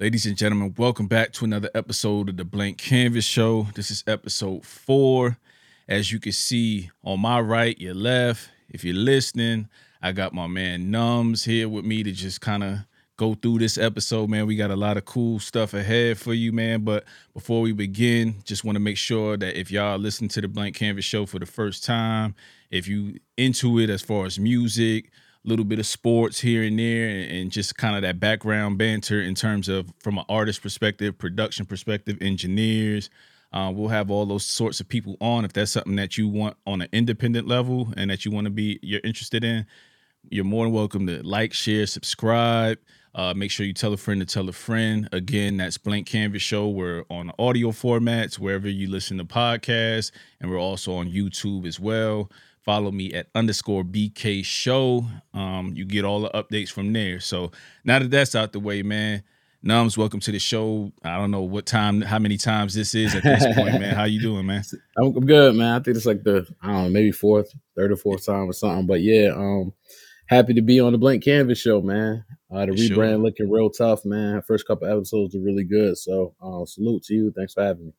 Ladies and gentlemen, welcome back to another episode of the Blank Kanvas Show. This is episode four. As you can see on my right, your left, if you're listening, I got my man Numbz here with me to just kind of go through this episode, man. We got a lot of cool stuff ahead for you, man. But before we begin, just want to make sure that if y'all listen to the Blank Kanvas Show for the first time, if you into it as far as music, little bit of sports here and there and just kind of that background banter in terms of from an artist perspective production perspective engineers. Uh, we'll have all those sorts of people on if that's something that you want on an independent level and that you want to be you're interested in you're more than welcome to like share subscribe. Uh, make sure you tell a friend to tell a friend. Again that's blank kanvas show. We're on audio formats wherever you listen to podcasts and we're also on youtube as well Follow me at underscore BK show. Um, you get all the updates from there. So now that that's out the way, man. Numbz, welcome to the show. I don't know what time, how many times this is at this point, man. How you doing, man? I'm good, man. I think it's like the I don't know, maybe fourth, third or fourth time or something. But yeah, um, happy to be on the Blank Kanvas show, man. Uh, the rebrand sure. looking real tough, man. First couple episodes are really good. So uh, salute to you. Thanks for having me.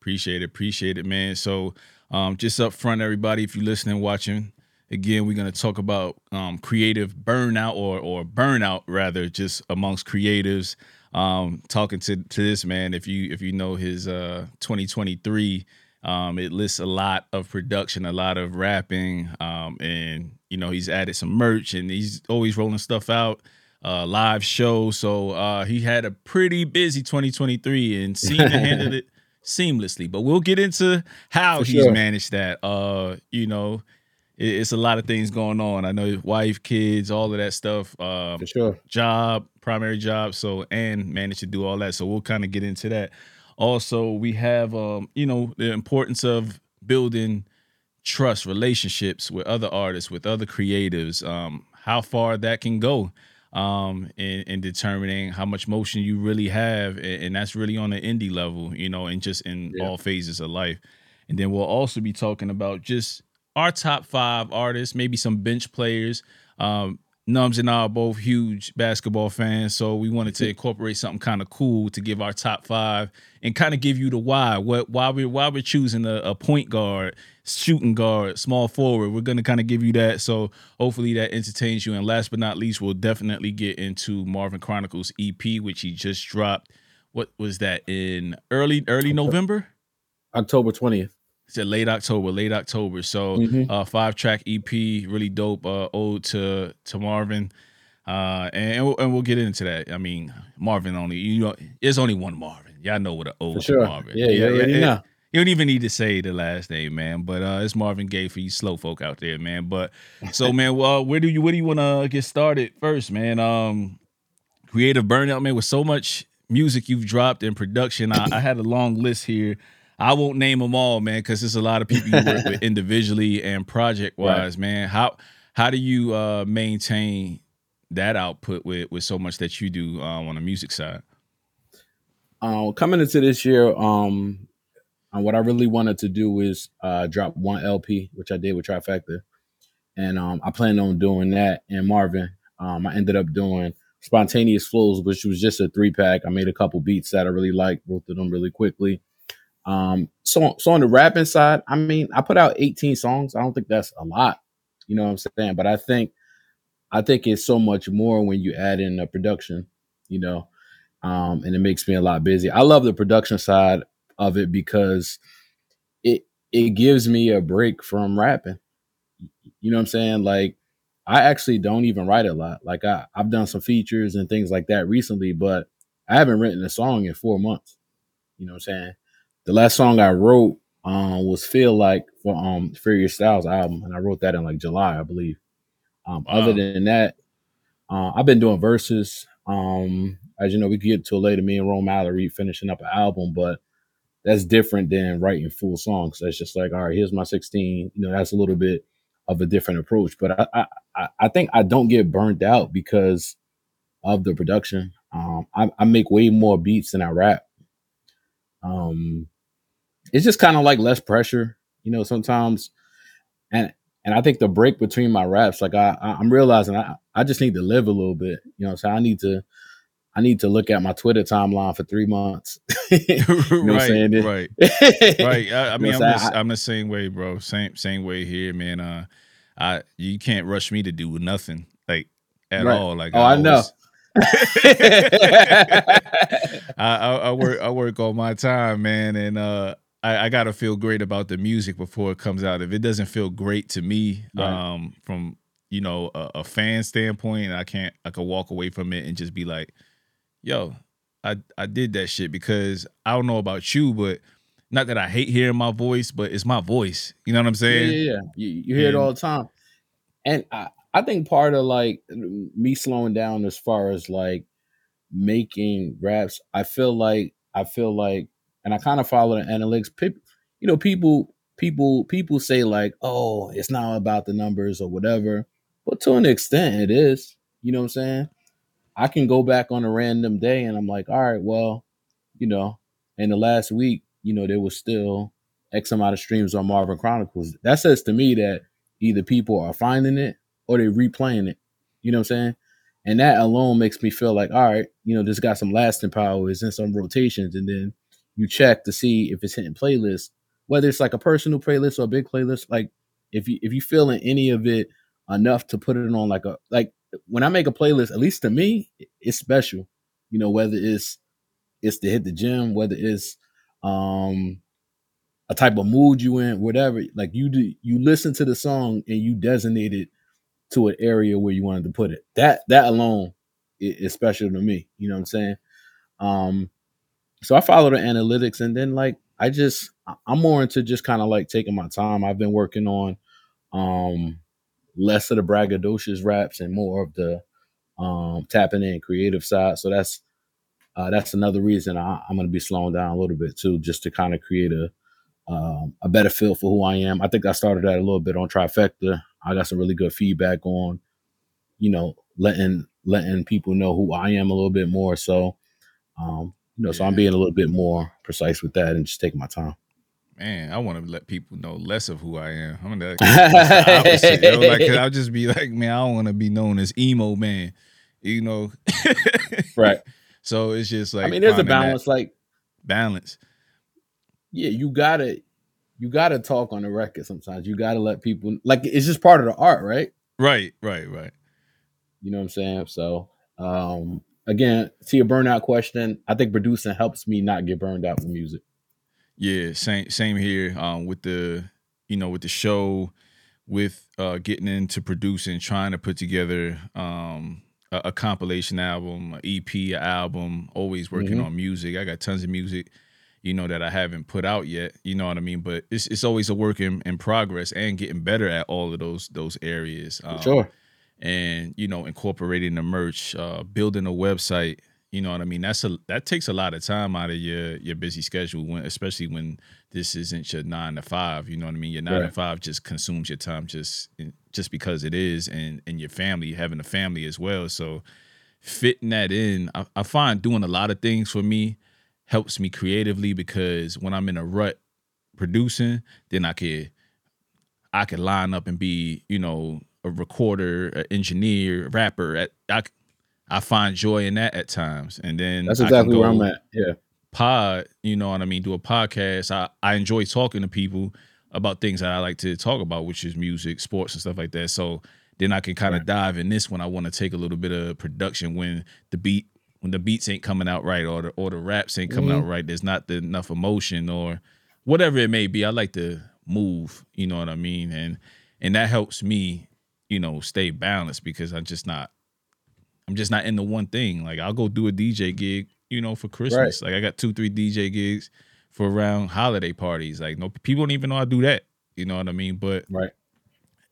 Appreciate it, appreciate it, man. So um, just up front, everybody, if you're listening, watching, again, we're gonna talk about um, creative burnout or or burnout rather, just amongst creatives. Um, talking to to this man, if you if you know his uh 2023, um, it lists a lot of production, a lot of rapping, um, and you know he's added some merch and he's always rolling stuff out. Uh, live show, so uh, he had a pretty busy 2023 and seemed to handle it seamlessly. But we'll get into how For he's sure. managed that. Uh, you know, it, it's a lot of things going on. I know his wife, kids, all of that stuff. Um, For sure. Job, primary job. So and managed to do all that. So we'll kind of get into that. Also, we have um, you know, the importance of building trust relationships with other artists, with other creatives. Um, how far that can go um, in, in determining how much motion you really have, and, and that's really on the indie level, you know, and just in yeah. all phases of life. And then we'll also be talking about just our top five artists, maybe some bench players. Um, Numbz and I are both huge basketball fans, so we wanted to incorporate something kind of cool to give our top five and kind of give you the why. What why we why we're choosing a, a point guard, shooting guard, small forward. We're gonna kind of give you that. So hopefully that entertains you. And last but not least, we'll definitely get into Marvin Chronicles EP, which he just dropped. What was that in early early November? October twentieth said late October, late October. So mm-hmm. uh, five track EP, really dope. Uh, ode to to Marvin, uh, and and we'll, and we'll, get into that. I mean, Marvin only you know, there's only one Marvin. Y'all know what an ode sure. to Marvin. Yeah, yeah, yeah. yeah. You don't even need to say the last name, man. But uh, it's Marvin Gaye for you slow folk out there, man. But so, man, well, where do you where do you want to get started first, man? Um, creative burnout, man. With so much music you've dropped in production, I, I had a long list here I won't name them all, man, because there's a lot of people you work with individually and project wise, right. man. How how do you uh, maintain that output with with so much that you do uh, on the music side? Uh, coming into this year, um, uh, what I really wanted to do is uh, drop one LP, which I did with Trifecta, and um, I planned on doing that. And Marvin, um, I ended up doing Spontaneous Flows, which was just a three pack. I made a couple beats that I really liked, wrote them really quickly um, so so on the rapping side, I mean, I put out 18 songs. I don't think that's a lot, you know what I'm saying? But I think I think it's so much more when you add in the production, you know, um, and it makes me a lot busy. I love the production side of it because it it gives me a break from rapping. You know what I'm saying? Like I actually don't even write a lot. Like I, I've done some features and things like that recently, but I haven't written a song in four months. You know what I'm saying? The last song I wrote um, was "Feel Like" for um Furious Styles album, and I wrote that in like July, I believe. Um, wow. Other than that, uh, I've been doing verses. Um, as you know, we get to it later. Me and Rome Mallory finishing up an album, but that's different than writing full songs. That's just like, all right, here's my 16. You know, that's a little bit of a different approach. But I, I, I think I don't get burnt out because of the production. Um, I, I make way more beats than I rap. Um, it's just kind of like less pressure, you know, sometimes. And and I think the break between my raps, like I, I am realizing I I just need to live a little bit, you know. So I need to I need to look at my Twitter timeline for three months. you know right, right, right. I, I mean, I'm, the, I'm the same way, bro. Same same way here, man. Uh, I you can't rush me to do nothing like at right. all. Like oh, I, I know. I, I, I, work I work all my time, man, and uh, I, I, gotta feel great about the music before it comes out. If it doesn't feel great to me, right. um, from you know a, a, fan standpoint, I can't I could walk away from it and just be like, yo, I I did that shit because I don't know about you, but not that I hate hearing my voice, but it's my voice. You know what I'm saying? Yeah, yeah, yeah. You, you hear and, it all the time, and I I think part of like me slowing down as far as like making raps, I feel like I feel like, and I kind of follow the analytics. You know, people people people say like, oh, it's not about the numbers or whatever, but to an extent, it is. You know what I'm saying? I can go back on a random day and I'm like, all right, well, you know, in the last week, you know, there was still X amount of streams on Marvin Chronicles. That says to me that either people are finding it or they're replaying it. You know what I'm saying? And that alone makes me feel like, all right, you know, this got some lasting power, it's in some rotations. And then you check to see if it's hitting playlists, whether it's like a personal playlist or a big playlist. Like if you if you feeling any of it enough to put it on like a like when I make a playlist, at least to me, it's special. You know, whether it's it's to hit the gym, whether it's um a type of mood you in, whatever. Like you do, you listen to the song and you designate it to an area where you wanted to put it. That that alone is, special to me. You know what I'm saying? Um, so I follow the analytics, and then like I just I'm more into just kind of like taking my time. I've been working on um less of the braggadocious raps and more of the um tapping in creative side. So that's uh, that's another reason I, am going to be slowing down a little bit too, just to kind of create a um, a better feel for who I am. I think I started that a little bit on Trifecta. I got some really good feedback on, you know, letting letting people know who I am a little bit more. So, um, you know, so I'm being a little bit more precise with that and just taking my time. Man, I want to let people know less of who I am. I'm gonna opposite. like, I'll just be like, man, I don't want to be known as emo man, you know. right. So it's just like I mean, there's a balance, like balance. Yeah, you gotta you gotta talk on the record sometimes. You gotta let people like it's just part of the art, right? Right, right, right. You know what I'm saying? So um again, to your burnout question, I think producing helps me not get burned out with music. Yeah, same same here. Um with the you know, with the show, with uh getting into producing, trying to put together um a, a compilation album, an EP, an album, always working mm-hmm. on music. I got tons of music you know, that I haven't put out yet. You know what I mean? But it's it's always a work in, in progress and getting better at all of those those areas. Um, sure. And you know, incorporating the merch, uh, building a website. You know what I mean? That's a that takes a lot of time out of your your busy schedule, when especially when this isn't your nine to five. You know what I mean? Your nine right. to five just consumes your time just just because it is, and and your family having a family as well. So fitting that in, I, I find doing a lot of things for me helps me creatively because when I'm in a rut producing, then I could I could line up and be, you know, a recorder, an engineer, rapper. At I I find joy in that at times. And then That's exactly where I'm at. Yeah. Pod, you know what I mean, do a podcast. I, I enjoy talking to people about things that I like to talk about, which is music, sports, and stuff like that. So then I can kind of right. dive in this when I want to take a little bit of production when the beat when the beats ain't coming out right or the or the raps ain't coming mm-hmm. out right. There's not the, enough emotion or whatever it may be. I like to move, you know what I mean, and and that helps me, you know, stay balanced because I'm just not, I'm just not in the one thing. Like I'll go do a DJ gig, you know, for Christmas. Right. Like I got two, three DJ gigs for around holiday parties. Like no people don't even know I do that. You know what I mean? But right,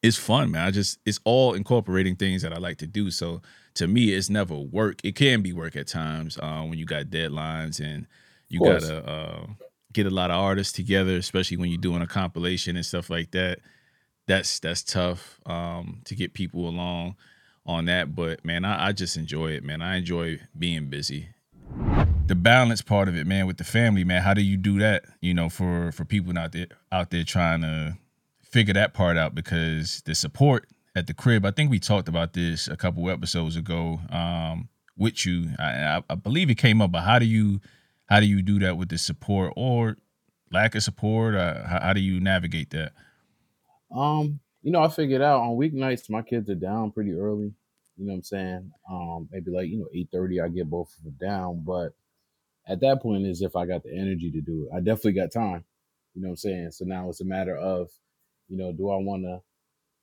it's fun, man. I just it's all incorporating things that I like to do. So to me, it's never work. It can be work at times uh, when you got deadlines and you gotta uh, get a lot of artists together, especially when you're doing a compilation and stuff like that. That's that's tough um, to get people along on that. But man, I, I just enjoy it, man. I enjoy being busy. The balance part of it, man, with the family, man. How do you do that? You know, for for people out there out there trying to figure that part out because the support at the crib. I think we talked about this a couple episodes ago. Um, with you. I, I, believe it came up, but how do you how do you do that with the support or lack of support? Uh, how, how do you navigate that? Um, you know, I figured out on weeknights my kids are down pretty early. You know what I'm saying? Um, maybe like you know eight thirty, I get both of them down. But at that point, is if I got the energy to do it. I definitely got time. You know what I'm saying? So now it's a matter of, you know, do I want to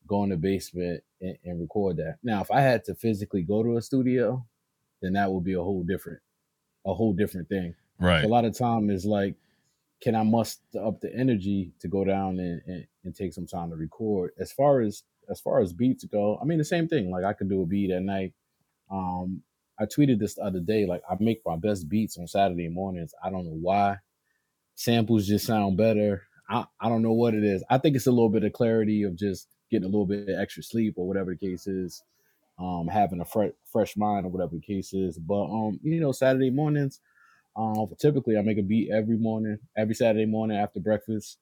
go in the basement and, and record that? Now, if I had to physically go to a studio, then that would be a whole different, a whole different thing. Right. So a lot of time is like, can I muster up the energy to go down and, and, and take some time to record? As far as as far as beats go, I mean the same thing. Like I could do a beat at night. Um, I tweeted this the other day. Like I make my best beats on Saturday mornings. I don't know why. Samples just sound better. I, I don't know what it is. I think it's a little bit of clarity of just getting a little bit of extra sleep or whatever the case is. Um, having a fresh fresh mind or whatever the case is. But um, you know, Saturday mornings, um, typically I make a beat every morning, every Saturday morning after breakfast.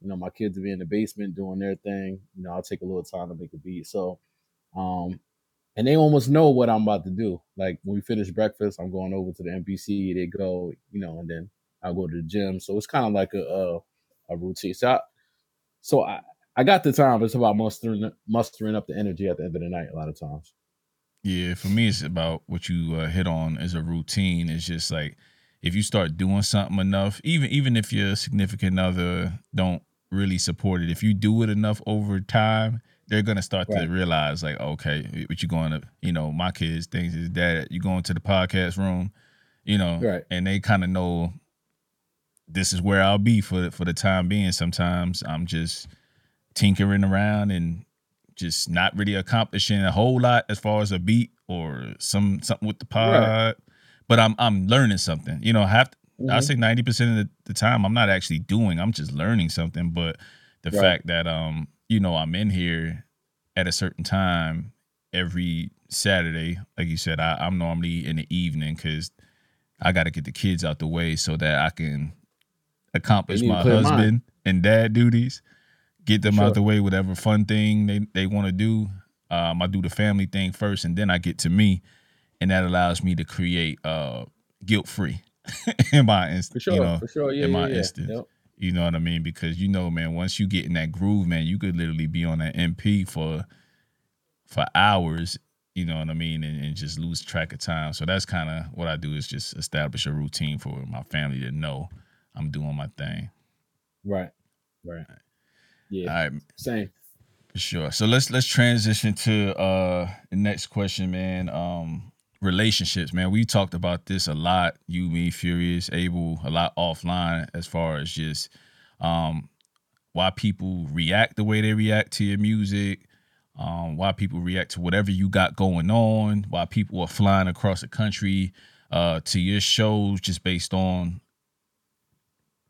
You know, my kids will be in the basement doing their thing. You know, I'll take a little time to make a beat. So, um, and they almost know what I'm about to do. Like when we finish breakfast, I'm going over to the MPC. They go, you know, and then I'll go to the gym. So it's kind of like a, a, a routine. So, I, so I I got the time. It's about mustering mustering up the energy at the end of the night. A lot of times. Yeah, for me, it's about what you uh, hit on as a routine. It's just like if you start doing something enough, even even if your significant other don't really support it, if you do it enough over time, they're gonna start right. to realize like, okay, what you going to, you know, my kids things is that you going to the podcast room, you know, right. and they kind of know this is where I'll be for for the time being. Sometimes I'm just tinkering around and just not really accomplishing a whole lot as far as a beat or some something with the pod. Right but I'm I'm learning something. You know, have mm-hmm. I say ninety percent of the, the, time I'm not actually doing. I'm just learning something. But the right. fact that um you know I'm in here at a certain time every Saturday, like you said, I, I'm normally in the evening because I got to get the kids out the way so that I can accomplish my husband and dad duties, get them sure. out the way, whatever fun thing they, they want to do. Um, I do the family thing first, and then I get to me and that allows me to create uh guilt free in my instance. Sure, you know, for sure, yeah, in my yeah, instance. Yep. You know what I mean? Because you know, man, once you get in that groove, man, you could literally be on that MP for for hours, you know what I mean, and, and just lose track of time. So that's kind of what I do is just establish a routine for my family to know I'm doing my thing. Right. Right. Yeah. All right. Same. For sure. So let's let's transition to uh the next question, man. Um relationships, man. We talked about this a lot. You, me, Furious, Abel, a lot offline as far as just um, why people react the way they react to your music, um, why people react to whatever you got going on, why people are flying across the country uh, to your shows just based on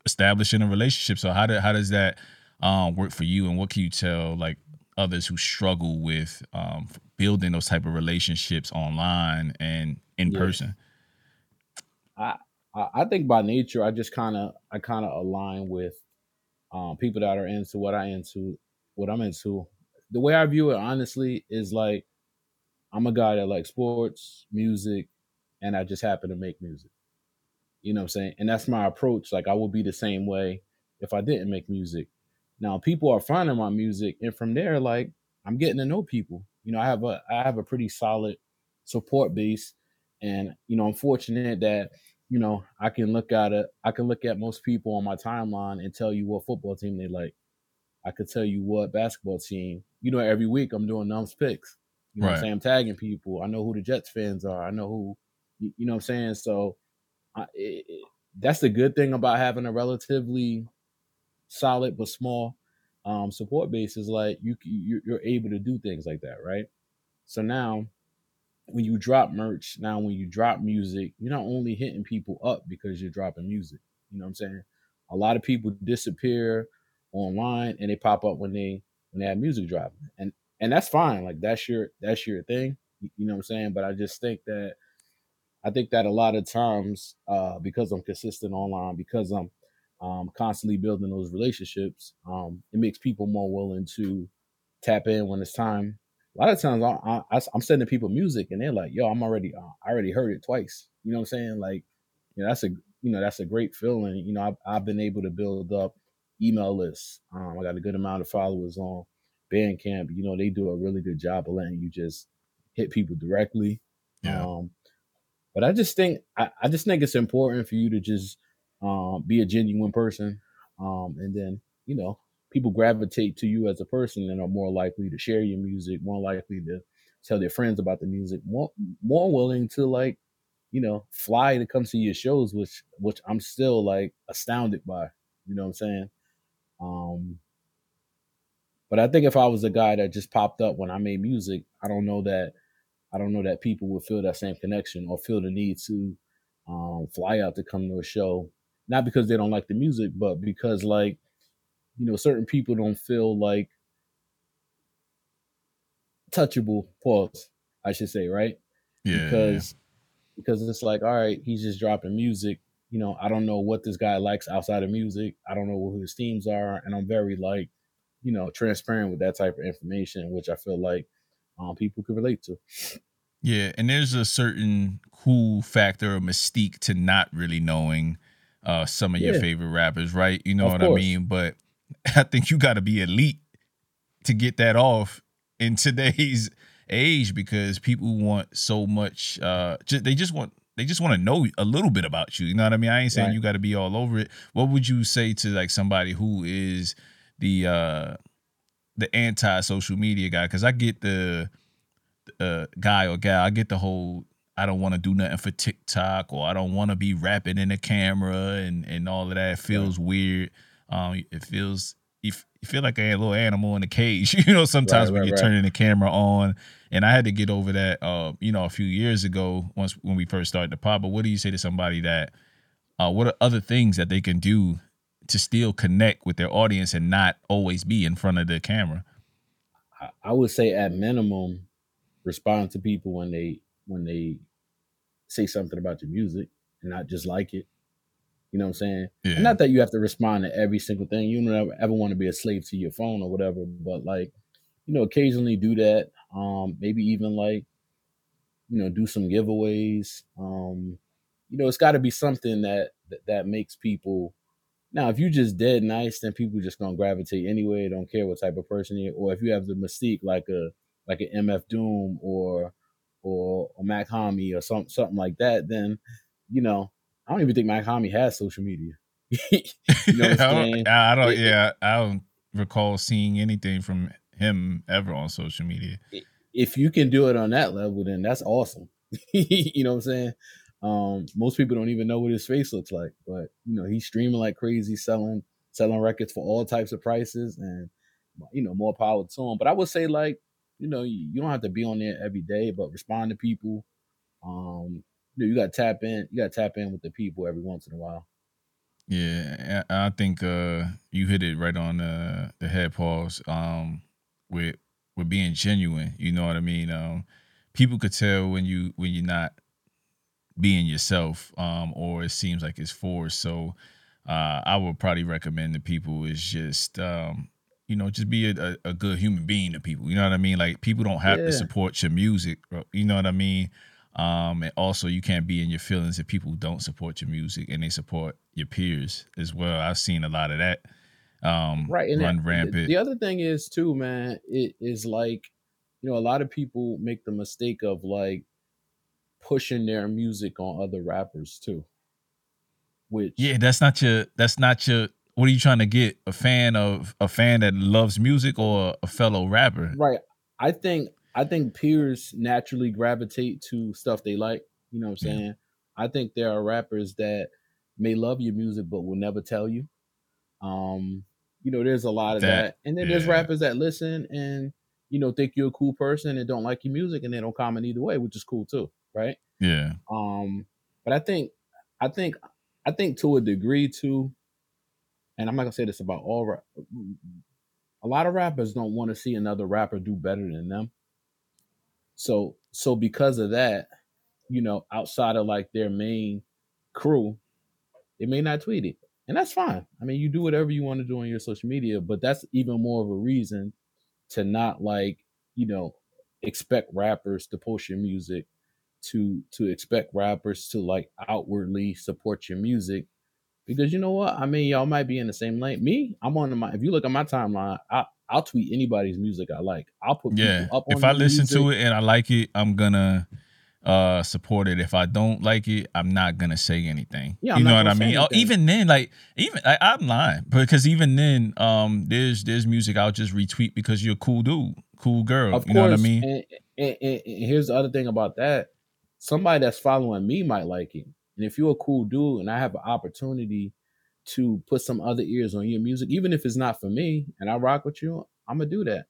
establishing a relationship. So how do, how does that um, work for you, and what can you tell like others who struggle with um, building those type of relationships online and in yeah. person? I I think by nature, I just kind of I kind of align with um, people that are into what I into, what I'm into. The way I view it, honestly, is like I'm a guy that likes sports, music, and I just happen to make music. You know what I'm saying? And that's my approach. Like I would be the same way if I didn't make music. Now people are finding my music, and from there, like I'm getting to know people. You know, I have a I have a pretty solid support base, and you know, I'm fortunate that you know I can look at it. I can look at most people on my timeline and tell you what football team they like. I could tell you what basketball team. You know, every week I'm doing Numbz picks. You know, right. I'm saying I'm tagging people. I know who the Jets fans are. I know who. You know what I'm saying? So, I, it, it, that's the good thing about having a relatively solid but small um, support base is like you you're able to do things like that, right? So now, when you drop merch, now when you drop music, you're not only hitting people up because you're dropping music. You know what I'm saying? A lot of people disappear online and they pop up when they when they have music dropping, and and that's fine. Like that's your that's your thing. You know what I'm saying? But I just think that I think that a lot of times, uh, because I'm consistent online, because I'm um, constantly building those relationships, um, it makes people more willing to tap in when it's time a lot of times I, I, I'm sending people music and they're like, "Yo, I'm already, uh, I already heard it twice." You know what I'm saying? Like, you know, that's a, you know, that's a great feeling. You know, I've, I've been able to build up email lists. Um, I got a good amount of followers on Bandcamp. You know, they do a really good job of letting you just hit people directly. Yeah. Um, but I just think, I, I just think it's important for you to just um, be a genuine person, um, and then you know people gravitate to you as a person and are more likely to share your music, more likely to tell their friends about the music, more more willing to like, you know, fly to come see your shows, which which I'm still like astounded by. You know what I'm saying? Um but I think if I was a guy that just popped up when I made music, I don't know that I don't know that people would feel that same connection or feel the need to um, fly out to come to a show. Not because they don't like the music, but because like you know, certain people don't feel like touchable. Pause, I should say, right? Yeah. Because because it's like, all right, he's just dropping music. You know, I don't know what this guy likes outside of music. I don't know who his themes are, and I'm very like, you know, transparent with that type of information, which I feel like um, people can relate to. Yeah, and there's a certain cool factor or mystique to not really knowing uh, some of yeah. your favorite rappers, right? You know of what course. I mean? But I think you got to be elite to get that off in today's age because people want so much. Uh, they just want they just want to know a little bit about you. You know what I mean? I ain't saying right. you got to be all over it. What would you say to like somebody who is the uh the anti social media guy? Because I get the uh guy or gal. I get the whole I don't want to do nothing for TikTok or I don't want to be rapping in the camera and and all of that. It feels right. weird. Um, it feels you, you feel like a little animal in a cage. you know, sometimes right, when right, you're turning the camera on, and I had to get over that. Uh, you know, a few years ago, once when we first started the pod. But what do you say to somebody that? Uh, what are other things that they can do to still connect with their audience and not always be in front of the camera? I would say at minimum, respond to people when they when they say something about your music and not just like it. You know what I'm saying? Yeah. not that you have to respond to every single thing. You don't ever, ever want to be a slave to your phone or whatever, but like, you know, occasionally do that. Um, maybe even like, you know, do some giveaways. Um, you know, it's got to be something that, that that makes people. Now, if you just dead nice, then people just gonna gravitate anyway. Don't care what type of person you, or if you have the mystique like a like an MF Doom or or a Mach-Hommy or something something like that, then you know I don't even think Mach-Hommy has social media. you know I, don't, I don't. yeah, I don't recall seeing anything from him ever on social media. If you can do it on that level, then that's awesome. you know what I'm saying? Um, most people don't even know what his face looks like, but you know he's streaming like crazy, selling selling records for all types of prices, and you know more power to him. But I would say like you know you, you don't have to be on there every day, but respond to people. Um, you, know, you got to tap in. You got to tap in with the people every once in a while. Yeah, I think uh, you hit it right on uh, the head, pause. Um, with with being genuine, you know what I mean. Um, people could tell when you when you're not being yourself, um, or it seems like it's forced. So, uh, I would probably recommend to people is just um, you know, just be a, a, good human being to people. You know what I mean? Like people don't have yeah. to support your music. You know what I mean? Um, and also, you can't be in your feelings if people don't support your music and they support your peers as well. I've seen a lot of that. Um, right, and run that, rampant. The other thing is too, man. It is like, you know, a lot of people make the mistake of like pushing their music on other rappers too. Which yeah, that's not your. That's not your. What are you trying to get? A fan of a fan that loves music or a fellow rapper? Right. I think I think peers naturally gravitate to stuff they like. You know what I'm saying? I think there are rappers that may love your music but will never tell you. Um, you know, there's a lot of that, that. and then yeah. there's rappers that listen and you know think you're a cool person and don't like your music and they don't comment either way, which is cool too, right? Yeah. Um, but I think, I think, I think to a degree too, and I'm not gonna say this about all rap. A lot of rappers don't want to see another rapper do better than them. So so because of that, you know, outside of like their main crew, they may not tweet it. And that's fine. I mean, you do whatever you want to do on your social media, but that's even more of a reason to not like, you know, expect rappers to post your music, to to expect rappers to like outwardly support your music. Because you know what? I mean, y'all might be in the same lane. Me, I'm on my if you look at my timeline, I I'll tweet anybody's music I like. I'll put Yeah. people up on If I listen music. to it and I like it, I'm gonna uh support it. If I don't like it, I'm not gonna say anything. Yeah, I'm you know what I mean? Oh, even then, like even I, I'm lying because even then, um, there's there's music I'll just retweet because you're a cool dude, cool girl. Of you course. know what I mean? And, and, and, and here's the other thing about that. Somebody that's following me might like it. And if you're a cool dude and I have an opportunity to put some other ears on your music, even if it's not for me and I rock with you, I'm gonna do that.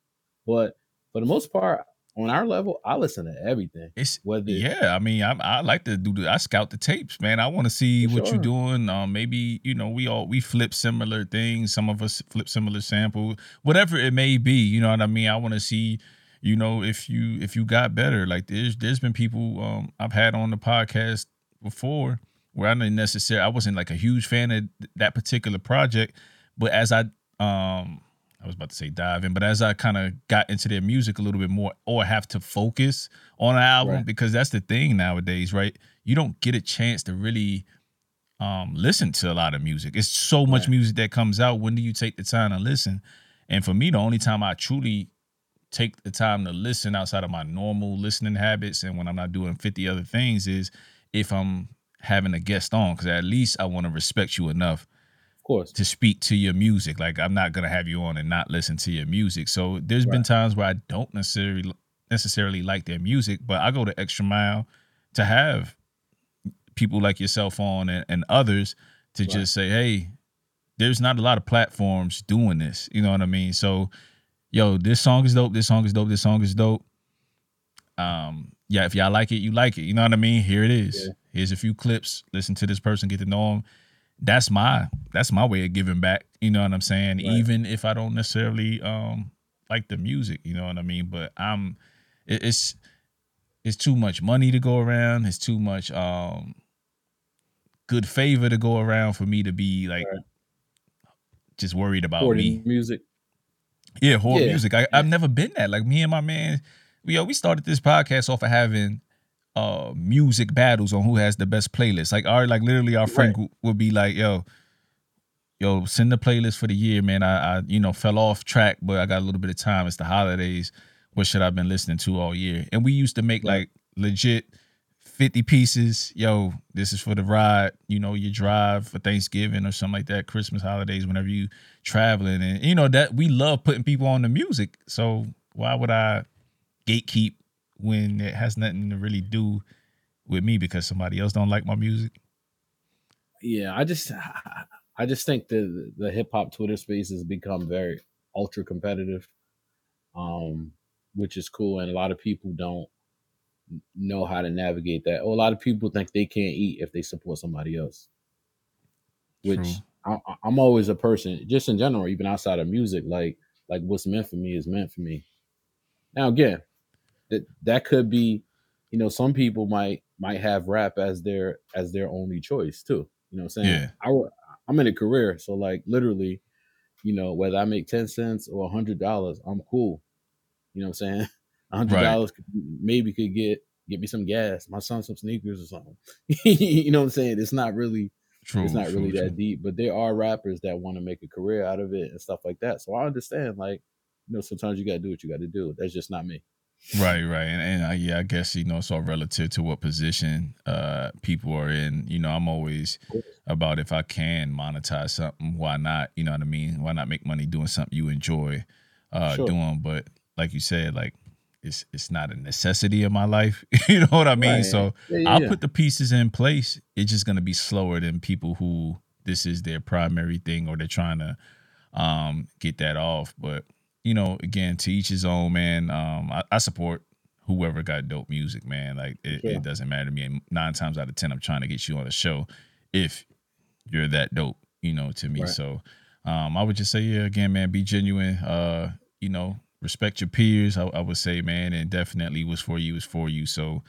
But for the most part, on our level, I listen to everything. It's Whether yeah. I mean, I I like to do. The, I scout the tapes, man. I want to see what sure. you're doing. Um, maybe you know we all we flip similar things. Some of us flip similar samples, whatever it may be. You know what I mean? I want to see. You know, if you if you got better, like there's there's been people um I've had on the podcast before where I didn't necessarily I wasn't like a huge fan of that particular project, but as I um I was about to say dive in, but as I kind of got into their music a little bit more, or have to focus on an album Right. because that's the thing nowadays, right? You don't get a chance to really um listen to a lot of music. It's so much music that comes out. When do you take the time to listen? And for me, the only time I truly take the time to listen outside of my normal listening habits and when I'm not doing 50 other things is if I'm having a guest on because at least I want to respect you enough of course. to speak to your music. Like I'm not gonna have you on and not listen to your music. So there's been times where I don't necessarily necessarily like their music, but I go the extra mile to have people like yourself on and, and others to Right. just say, hey, there's not a lot of platforms doing this. You know what I mean? So, yo, this song is dope. This song is dope. This song is dope. Um, yeah, if y'all like it, you like it. You know what I mean? Here it is. Yeah. Here's a few clips. Listen to this person, get to know them that's my that's my way of giving back. You know what I'm saying? Right. Even if I don't necessarily um like the music, you know what I mean? But I'm it, it's it's too much money to go around. It's too much um good favor to go around for me to be like Right. just worried about Recording me. music. Yeah, horror Yeah. music. I, I've never been that. Like me and my man, yo, we started this podcast off of having uh music battles on who has the best playlist. Like our like literally our friend Right. would- be like, yo, yo, send the playlist for the year, man. I, I you know fell off track, but I got a little bit of time. It's the holidays. What should I've been listening to all year? And we used to make like legit 50 pieces. Yo, this is for the ride, you know, your drive for Thanksgiving or something like that, Christmas holidays, whenever you traveling. And you know, that we love putting people on the music. So why would I gatekeep when it has nothing to really do with me because somebody else don't like my music? yeah, I just I just think the the hip hop Twitter space has become very ultra competitive, um, which is cool, and a lot of people don't know how to navigate that. Or a lot of people think they can't eat if they support somebody else, which True. I, I'm always a person, just in general, even outside of music, like like what's meant for me is meant for me. Now again, that that could be, you know, some people might might have rap as their as their only choice too. You know what I'm saying? Yeah. I I'm in a career, so like literally, you know, whether I make ten cents or a hundred dollars, I'm cool. You know what I'm saying? A hundred dollars could maybe could get get me some gas, my son some sneakers or something. you know what I'm saying? It's not really True. it's not true, really true. that deep, but there are rappers that want to make a career out of it and stuff like that. So I understand, like, you know, sometimes you gotta do what you gotta do. That's just not me. Right, right, and, and uh, yeah, I guess you know it's all relative to what position uh people are in. You know, I'm always about if I can monetize something, why not? You know what I mean? Why not make money doing something you enjoy uh Sure. doing? But like you said, like it's it's not a necessity of my life. you know what I mean? Right. So Yeah, yeah, I'll yeah. put the pieces in place. It's just gonna be slower than people who this is their primary thing or they're trying to um get that off. But you know, again, to each his own, man. Um, I, I support whoever got dope music, man. Like it, Sure. it doesn't matter to me. And nine times out of ten, I'm trying to get you on the show if you're that dope, you know, to me. Right. So um I would just say, yeah, again, man, be genuine. Uh, you know, respect your peers, I, I would say, man, and definitely what's for you is for you. So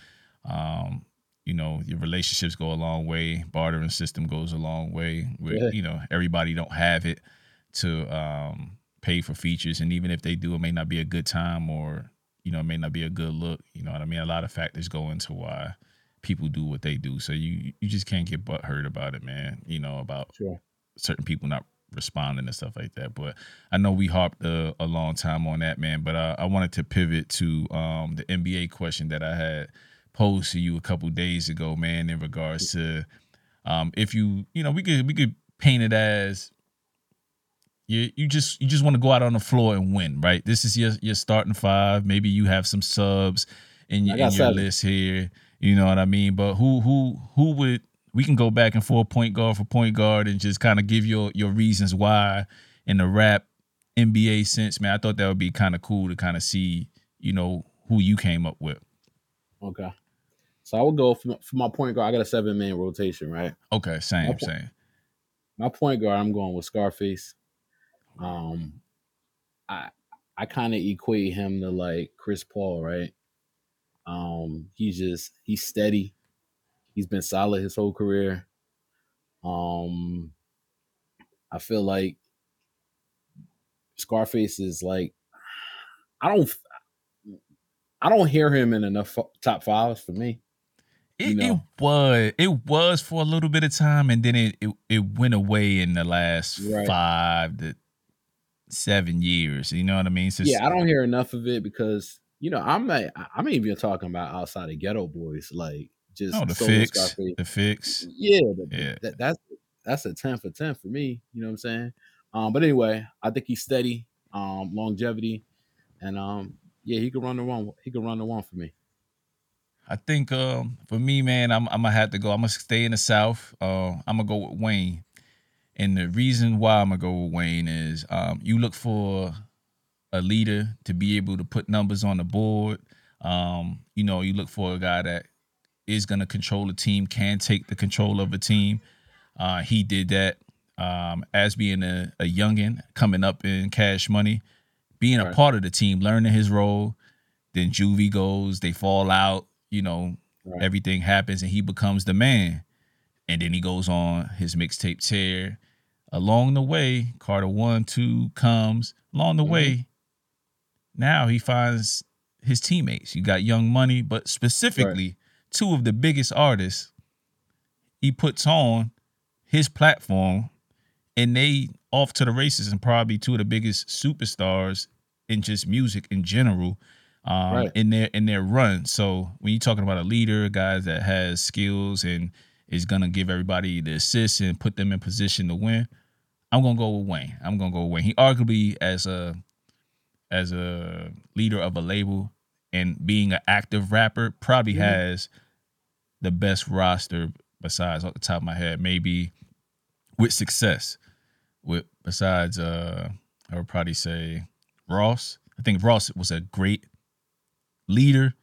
um, you know, your relationships go a long way. Bartering system goes a long way. Where, Yeah. you know, everybody don't have it to um pay for features. And even if they do, it may not be a good time or you know, it may not be a good look. You know what I mean? A lot of factors go into why people do what they do. So you you just can't get butt hurt about it, man. You know, about Sure. certain people not responding and stuff like that. But I know we harped a, a long time on that, man. But uh, I wanted to pivot to um, the NBA question that I had posed to you a couple days ago, man, in regards to um, if you, you know, we could we could paint it as you you just you just want to go out on the floor and win, right? This is your your starting five. Maybe you have some subs in, your- in your seven. list here. You know what I mean? But who who who would we can go back and forth point guard for point guard and just kind of give your your reasons why in the rap NBA sense, man. I thought that would be kind of cool to kind of see, you know, who you came up with. Okay. So I would go for my, for my point guard. I got a seven man rotation, right? Okay, same, Okay. same. My point guard, I'm going with Scarface. Um, I I kind of equate him to like Chris Paul, right? Um, he's just he's steady. He's been solid his whole career. Um, I feel like Scarface is like I don't I don't hear him in enough top fives for me. It, You know. it was it was for a little bit of time and then it it, it went away in the last Right. five to seven years. You know what I mean? Just- yeah, I don't hear enough of it because you know I'm not, I'm even talking about outside of Geto Boys, like just Oh, the fix, Scarface. the fix. Yeah, the- Yeah. that, that's that's a ten for ten for me. You know what I'm saying? Um, but anyway, I think he's steady, um, longevity, and um, yeah, he could run the one. He could run the one for me. I think um, for me, man, I'm, I'm gonna have to go. I'm gonna stay in the South. Uh, I'm gonna go with Wayne, and the reason why I'm gonna go with Wayne is um, you look for a leader to be able to put numbers on the board. Um, you know, you look for a guy that is gonna control a team, can take the control of a team. Uh, he did that um, as being a, a youngin coming up in Cash Money, being a part of the team, learning his role. Then Juvie goes, they fall out. You know, Right. everything happens, and he becomes the man. And then he goes on his mixtape tear. Along the way, Carter one, two comes. Along the Mhm. way, now he finds his teammates. You got Young Money, but specifically two of the biggest artists he puts on his platform, and they off to the races and probably two of the biggest superstars in just music in general. Um, Right. in their in their run. So when you're talking about a leader, guys that has skills and is gonna give everybody the assists and put them in position to win, I'm gonna go with Wayne. I'm gonna go with Wayne. He arguably as a as a leader of a label and being an active rapper probably Mhm. has the best roster besides off the top of my head maybe with success with besides uh I would probably say Ross. I think Ross was a great leader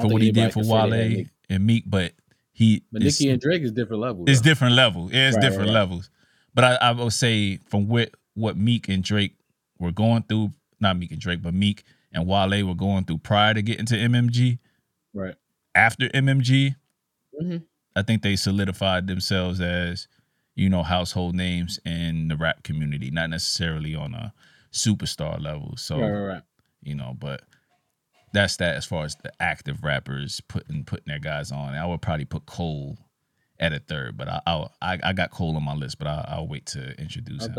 for what he did for can say that, Wale and Meek, but he But Nicki and Drake is different level. it's though. different level. It's right, different right. levels. But I, I would say from what what Meek and Drake were going through, not Meek and Drake, but Meek and Wale were going through prior to getting to MMG. Right. After MMG, Mhm. I think they solidified themselves as you know household names in the rap community, not necessarily on a superstar level. So Right, right, right. you know, but that's that as far as the active rappers putting putting their guys on. I would probably put Cole at a third, but I I'll, I I got Cole on my list, but I, I'll wait to introduce him.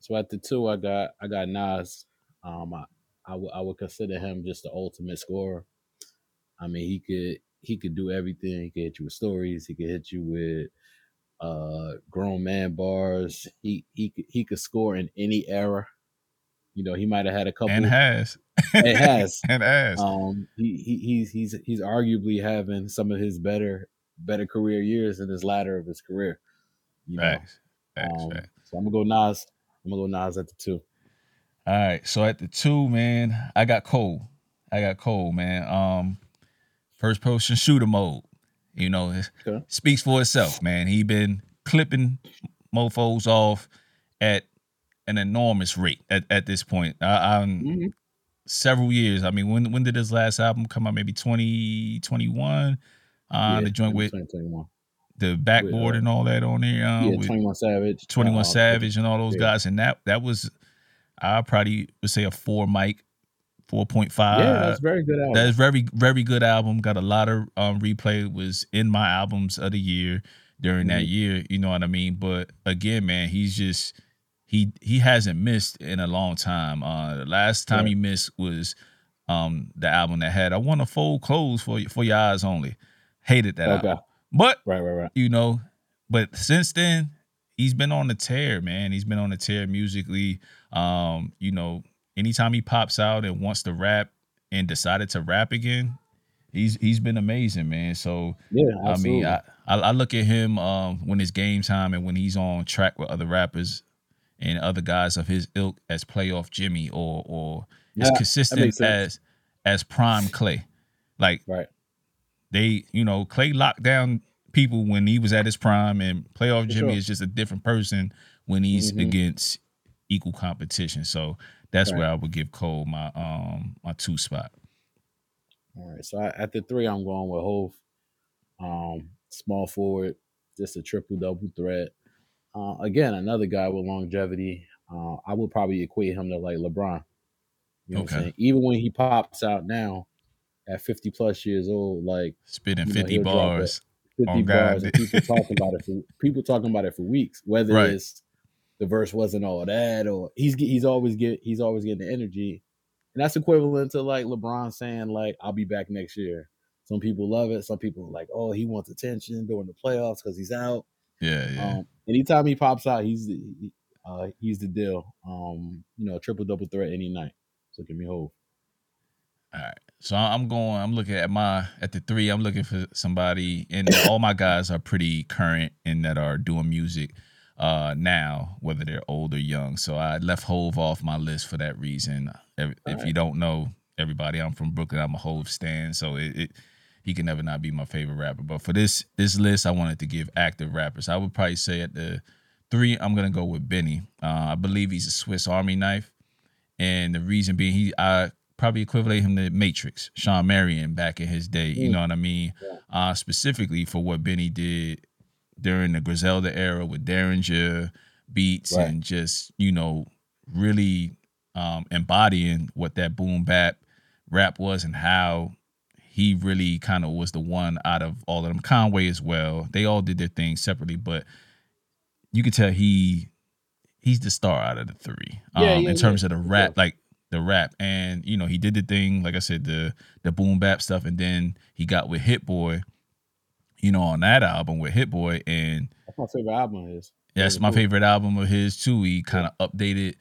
So at the two, I got I got Nas. Um, I I would consider him just the ultimate scorer. I mean, he could he could do everything. He could hit you with stories. He could hit you with uh grown man bars. He he could he could score in any era. You know, he might have had a couple. And has It has. and has um, he, he he's he's he's arguably having some of his better better career years in his latter of his career. You know, facts facts um, facts. so I'm gonna go Nas. I'm gonna go Nas at the two. All right, so at the two, man, I got Cole. I got Cole, man. Um, first person shooter mode. You know, it Okay. speaks for itself, man. He been clipping mofo's off at an enormous rate at, at this point. I, I'm Mhm. several years. I mean, when when did his last album come out? Maybe 2021. Uh, the joint with 2021. the backboard uh, and all that on there. Um, yeah, with 21 Savage. 21 uh, Savage and all those yeah. guys. And that that was I probably would say a four mic, four point five. Yeah, that's very good album. That is very very good album. Got a lot of um, replay. Was in my albums of the year during that Mhm. year. You know what I mean? But again, man, he's just he he hasn't missed in a long time. Uh, the last time Right. he missed was um the album that had I want to fold clothes for for your eyes only. Hated that Okay. album, but Right, right, right. you know. But since then, he's been on the tear, man. He's been on the tear musically. Um, you know, anytime he pops out and wants to rap and decided to rap again, he's he's been amazing, man. So Yeah, I mean, I, I look at him um when it's game time and when he's on track with other rappers and other guys of his ilk as playoff Jimmy or or as Yeah, that consistent as as prime Clay. Like right. They, you know, Clay locked down people when he was at his prime, and playoff For Jimmy sure. is just a different person when he's Mhm. against equal competition. So that's Right. where I would give Cole my um my two spot. All right. So I, at the three, I'm going with Hove. Um, small forward, just a triple double threat. Uh, again, another guy with longevity. Uh, I would probably equate him to like LeBron. You know what Okay. I'm saying? Even when he pops out now at 50 plus years old, like Spitting You know, 50 he'll drop it. bars. 50 Oh, God. bars and people talking about it for people talking about it for weeks. Whether Right. it's the verse wasn't all that or he's he's always get he's always getting the energy. And that's equivalent to like LeBron saying like I'll be back next year. Some people love it. Some people are like, oh, he wants attention during the playoffs because he's out. Yeah, yeah. Um, anytime he pops out, he's the uh, he's the deal. Um, you know, triple double threat any night. So give me Hove. All right. So I'm going. I'm looking at my at the three. I'm looking for somebody, and all my guys are pretty current and that are doing music uh now, whether they're old or young. So I left Hove off my list for that reason. If, if you don't know everybody, I'm from Brooklyn. I'm a Hove stan, so it, it he can never not be my favorite rapper. But for this this list, I wanted to give active rappers. I would probably say at the three, I'm gonna go with Benny. Uh, I believe he's a Swiss Army knife. And the reason being, he I probably equivalent him to Matrix, Shawn Marion back in his day. You Mm. know what I mean? Yeah. Uh, specifically for what Benny did during the Griselda era with Daringer beats Right. and just you know really um, embodying what that boom bap rap was and how he really kind of was the one out of all of them. Conway as well. They all did their thing separately, but you could tell he he's the star out of the three. Um, Yeah, yeah, in terms yeah, of the rap, like the rap. And you know, he did the thing, like I said, the the boom bap stuff, and then he got with Hit Boy, you know, on that album with Hit Boy, and That's my favorite album of his. that's my favorite album of his too. He kind of updated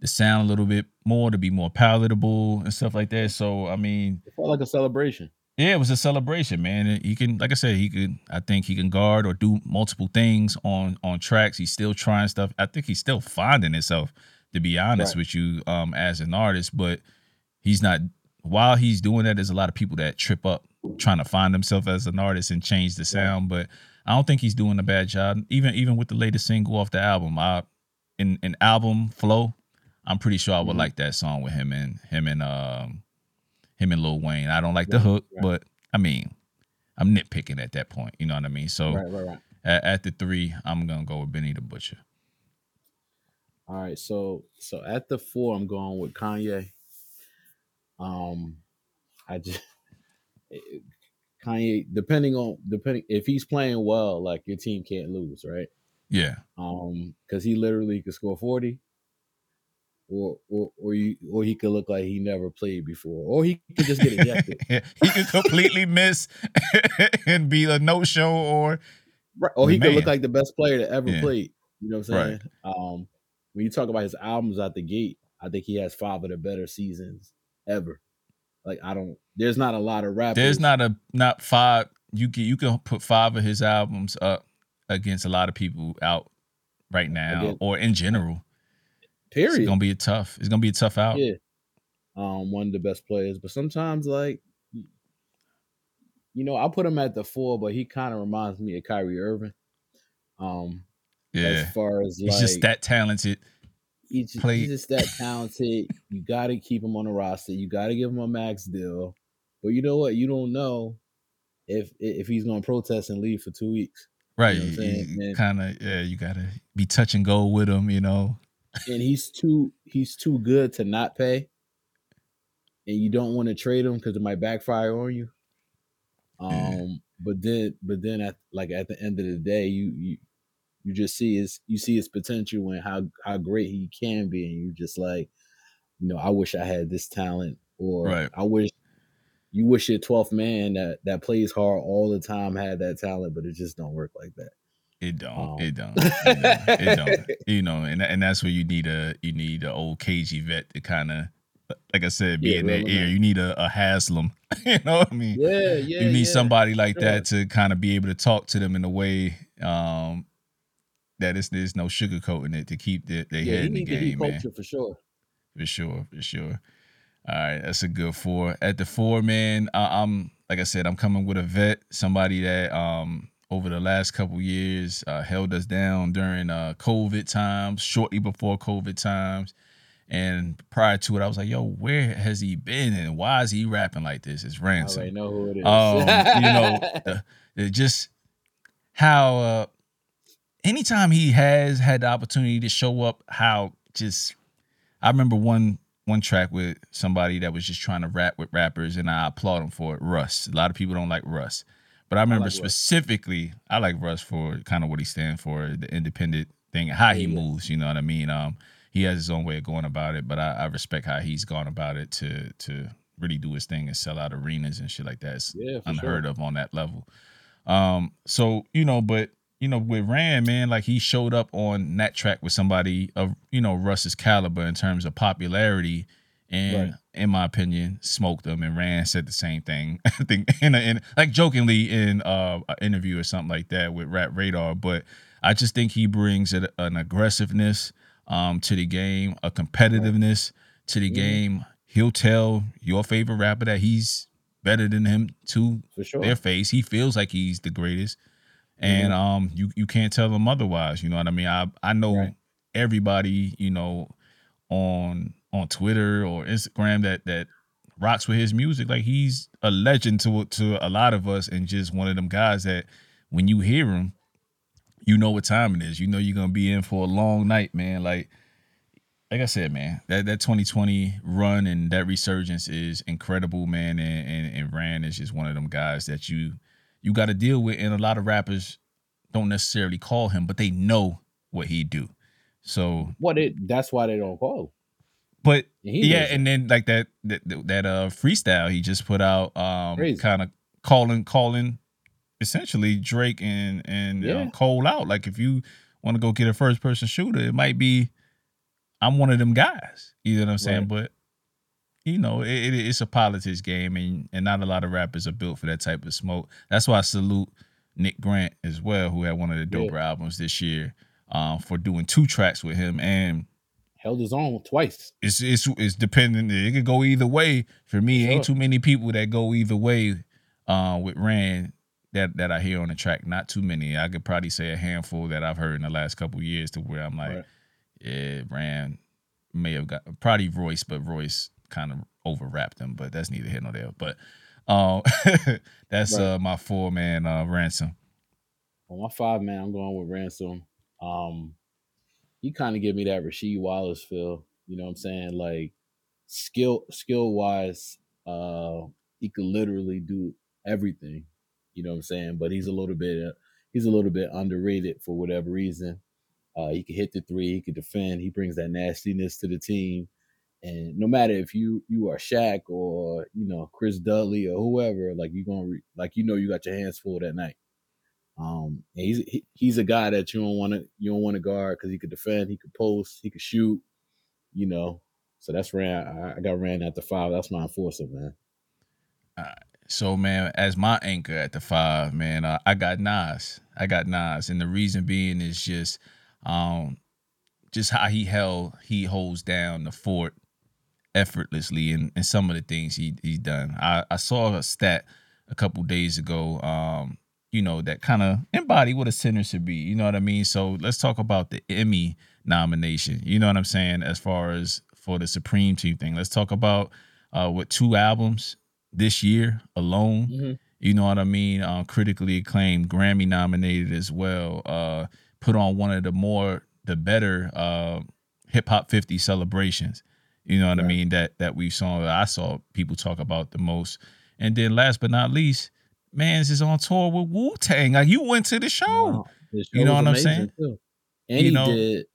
the sound a little bit more to be more palatable and stuff like that. So I mean, It felt like a celebration. yeah, it was a celebration, man. He can, like I said, he could. I think he can guard or do multiple things on on tracks. He's still trying stuff. I think he's still finding himself, to be honest Right. with you, um, as an artist. But he's not. While he's doing that, there's a lot of people that trip up trying to find themselves as an artist and change the sound. But I don't think he's doing a bad job. Even even with the latest single off the album, I in in album flow, I'm pretty sure I would Mhm. like that song with him and him and um him and Lil Wayne. I don't like the hook, right. but I mean, I'm nitpicking at that point. You know what I mean? So Right, right, right. at, at the three, I'm gonna go with Benny the Butcher. All right, so so at the four, I'm going with Kanye. Um, I just Kanye, depending on depending if he's playing well, like your team can't lose, right? Yeah, Um, because he literally could score forty, or or or you or he could look like he never played before, or he could just get ejected, he could completely miss and be a no show or right? Or he could look like the best player that ever Yeah. played. You know what I'm saying? Um, when you talk about his albums out the gate, I think he has five of the better seasons ever. Like I don't, there's not a lot of rappers. there's not a not five. You can you can put five of his albums up against a lot of people out right now Again. or in general. It's gonna be a tough. It's gonna be a tough out. Yeah. Um, one of the best players, but sometimes like, you know, I put him at the four, but he kind of reminds me of Kyrie Irving. Um, Yeah, as far as like he's just that talented. he's, ju- play- he's just that talented. you got to keep him on the roster. You got to give him a max deal. But you know what? You don't know if if he's going to protest and leave for two weeks. Right, know saying? And- kind of. Yeah, you gotta be touch and go with him. You know. and he's too he's too good to not pay. and you don't want to trade him because it might backfire on you. Um, yeah. but then, but then at like at the end of the day, you you you just see his you see his potential and how how great he can be, and you just like, you know, I wish I had this talent, or right. I wish you wish your 12th man that that plays hard all the time had that talent, but it just don't work like that. It don't. Um. It don't. It don't. it don't. You know, and and that's where you need a you need an old cagey vet to kind of, like I said, be yeah, in their ear. You need a, a Haslem. you know what I mean? Yeah, yeah. You need yeah. somebody like sure. that to kind of be able to talk to them in a way um, that is there's no sugarcoating it to keep their, their yeah, head in the game, man. For sure. For sure. For sure. All right, that's a good four. At the four, man, I, am like I said, I'm coming with a vet, somebody that um over the last couple years uh, held us down during uh, COVID times, shortly before COVID times. And prior to it, I was like, "Yo, where has he been, and why is he rapping like this?" It's ransom. I know who it is. Um, you know, the, the just how uh, anytime he has had the opportunity to show up, how just I remember one one track with somebody that was just trying to rap with rappers, and I applaud him for it. Russ. A lot of people don't like Russ, but I remember I like specifically, Russ. I like Russ for kind of what he stands for, the independent thing, how he yeah. moves. You know what I mean? Um, he has his own way of going about it, but I, I, respect how he's gone about it to to really do his thing and sell out arenas and shit like that. It's yeah, unheard sure. of on that level. Um, so you know, but you know, with Ran, man, like he showed up on that track with somebody of, you know, Russ's caliber in terms of popularity. And right. in my opinion, smoked them. And Ran said the same thing. I think in, a, in like jokingly in uh, an interview or something like that with Rap Radar. But I just think he brings an aggressiveness um, to the game, a competitiveness to the mm game. He'll tell your favorite rapper that he's better than him to sure. their face. He feels like he's the greatest and mm-hmm. um you you can't tell them otherwise you know what i mean i i know right. everybody you know on on twitter or instagram that that rocks with his music like he's a legend to to a lot of us and just one of them guys that when you hear him you know what time it is you know you're gonna be in for a long night man like like I said, man, that, that 2020 run and that resurgence is incredible, man. And, and, and Ran is just one of them guys that you you got to deal with, and a lot of rappers don't necessarily call him, but they know what he do. So what it that's why they don't call. But yeah, and then like that that that uh freestyle he just put out, um, kind of calling calling essentially Drake and and uh, yeah. uh, Cole out. Like if you want to go get a first person shooter, it might be I'm one of them guys. You know what I'm saying? Right. But you know, it, it, it's a politics game, and and not a lot of rappers are built for that type of smoke. That's why I salute Nick Grant as well, who had one of the doper yeah. albums this year, um, for doing two tracks with him and held his own twice. It's it's it's dependent. It could go either way. For me, sure. ain't too many people that go either way uh, with Ran that that I hear on the track. Not too many. I could probably say a handful that I've heard in the last couple years to where I'm like, right. yeah, Ran may have got probably Royce, but Royce kind of overwrapped them, but that's neither here nor there. But um, that's right. uh, my four man uh, ransom. Well, my five man, I'm going with ransom. Um, he kind of give me that Rasheed Wallace feel. You know what I'm saying? Like skill skill wise, uh, he could literally do everything. You know what I'm saying? But he's a little bit uh, he's a little bit underrated for whatever reason. Uh, he can hit the three. He can defend. He brings that nastiness to the team. And no matter if you you are Shaq or you know Chris Dudley or whoever, like you gonna re- like you know you got your hands full that night. Um, he's he, he's a guy that you don't want to you don't want to guard because he could defend, he could post, he could shoot, you know. So that's ran. I, got ran at the five. That's my enforcer, man. Uh, so man, as my anchor at the five, man, uh, I got Nas. I got Nas, and the reason being is just, um, just how he held he holds down the fort effortlessly in, in some of the things he he's done. I, I saw a stat a couple days ago, um, you know, that kind of embody what a sinner should be. You know what I mean? So let's talk about the Emmy nomination. You know what I'm saying? As far as for the Supreme Team thing, let's talk about uh, what two albums this year alone. Mm-hmm. You know what I mean? Uh, critically acclaimed, Grammy nominated as well. Uh, put on one of the more the better uh, hip hop 50 celebrations You know what I mean? That that we saw that I saw people talk about the most. And then last but not least, Mans is on tour with Wu Tang. Like you went to the show. Wow. The show You know what I'm saying? Too. And You he know- did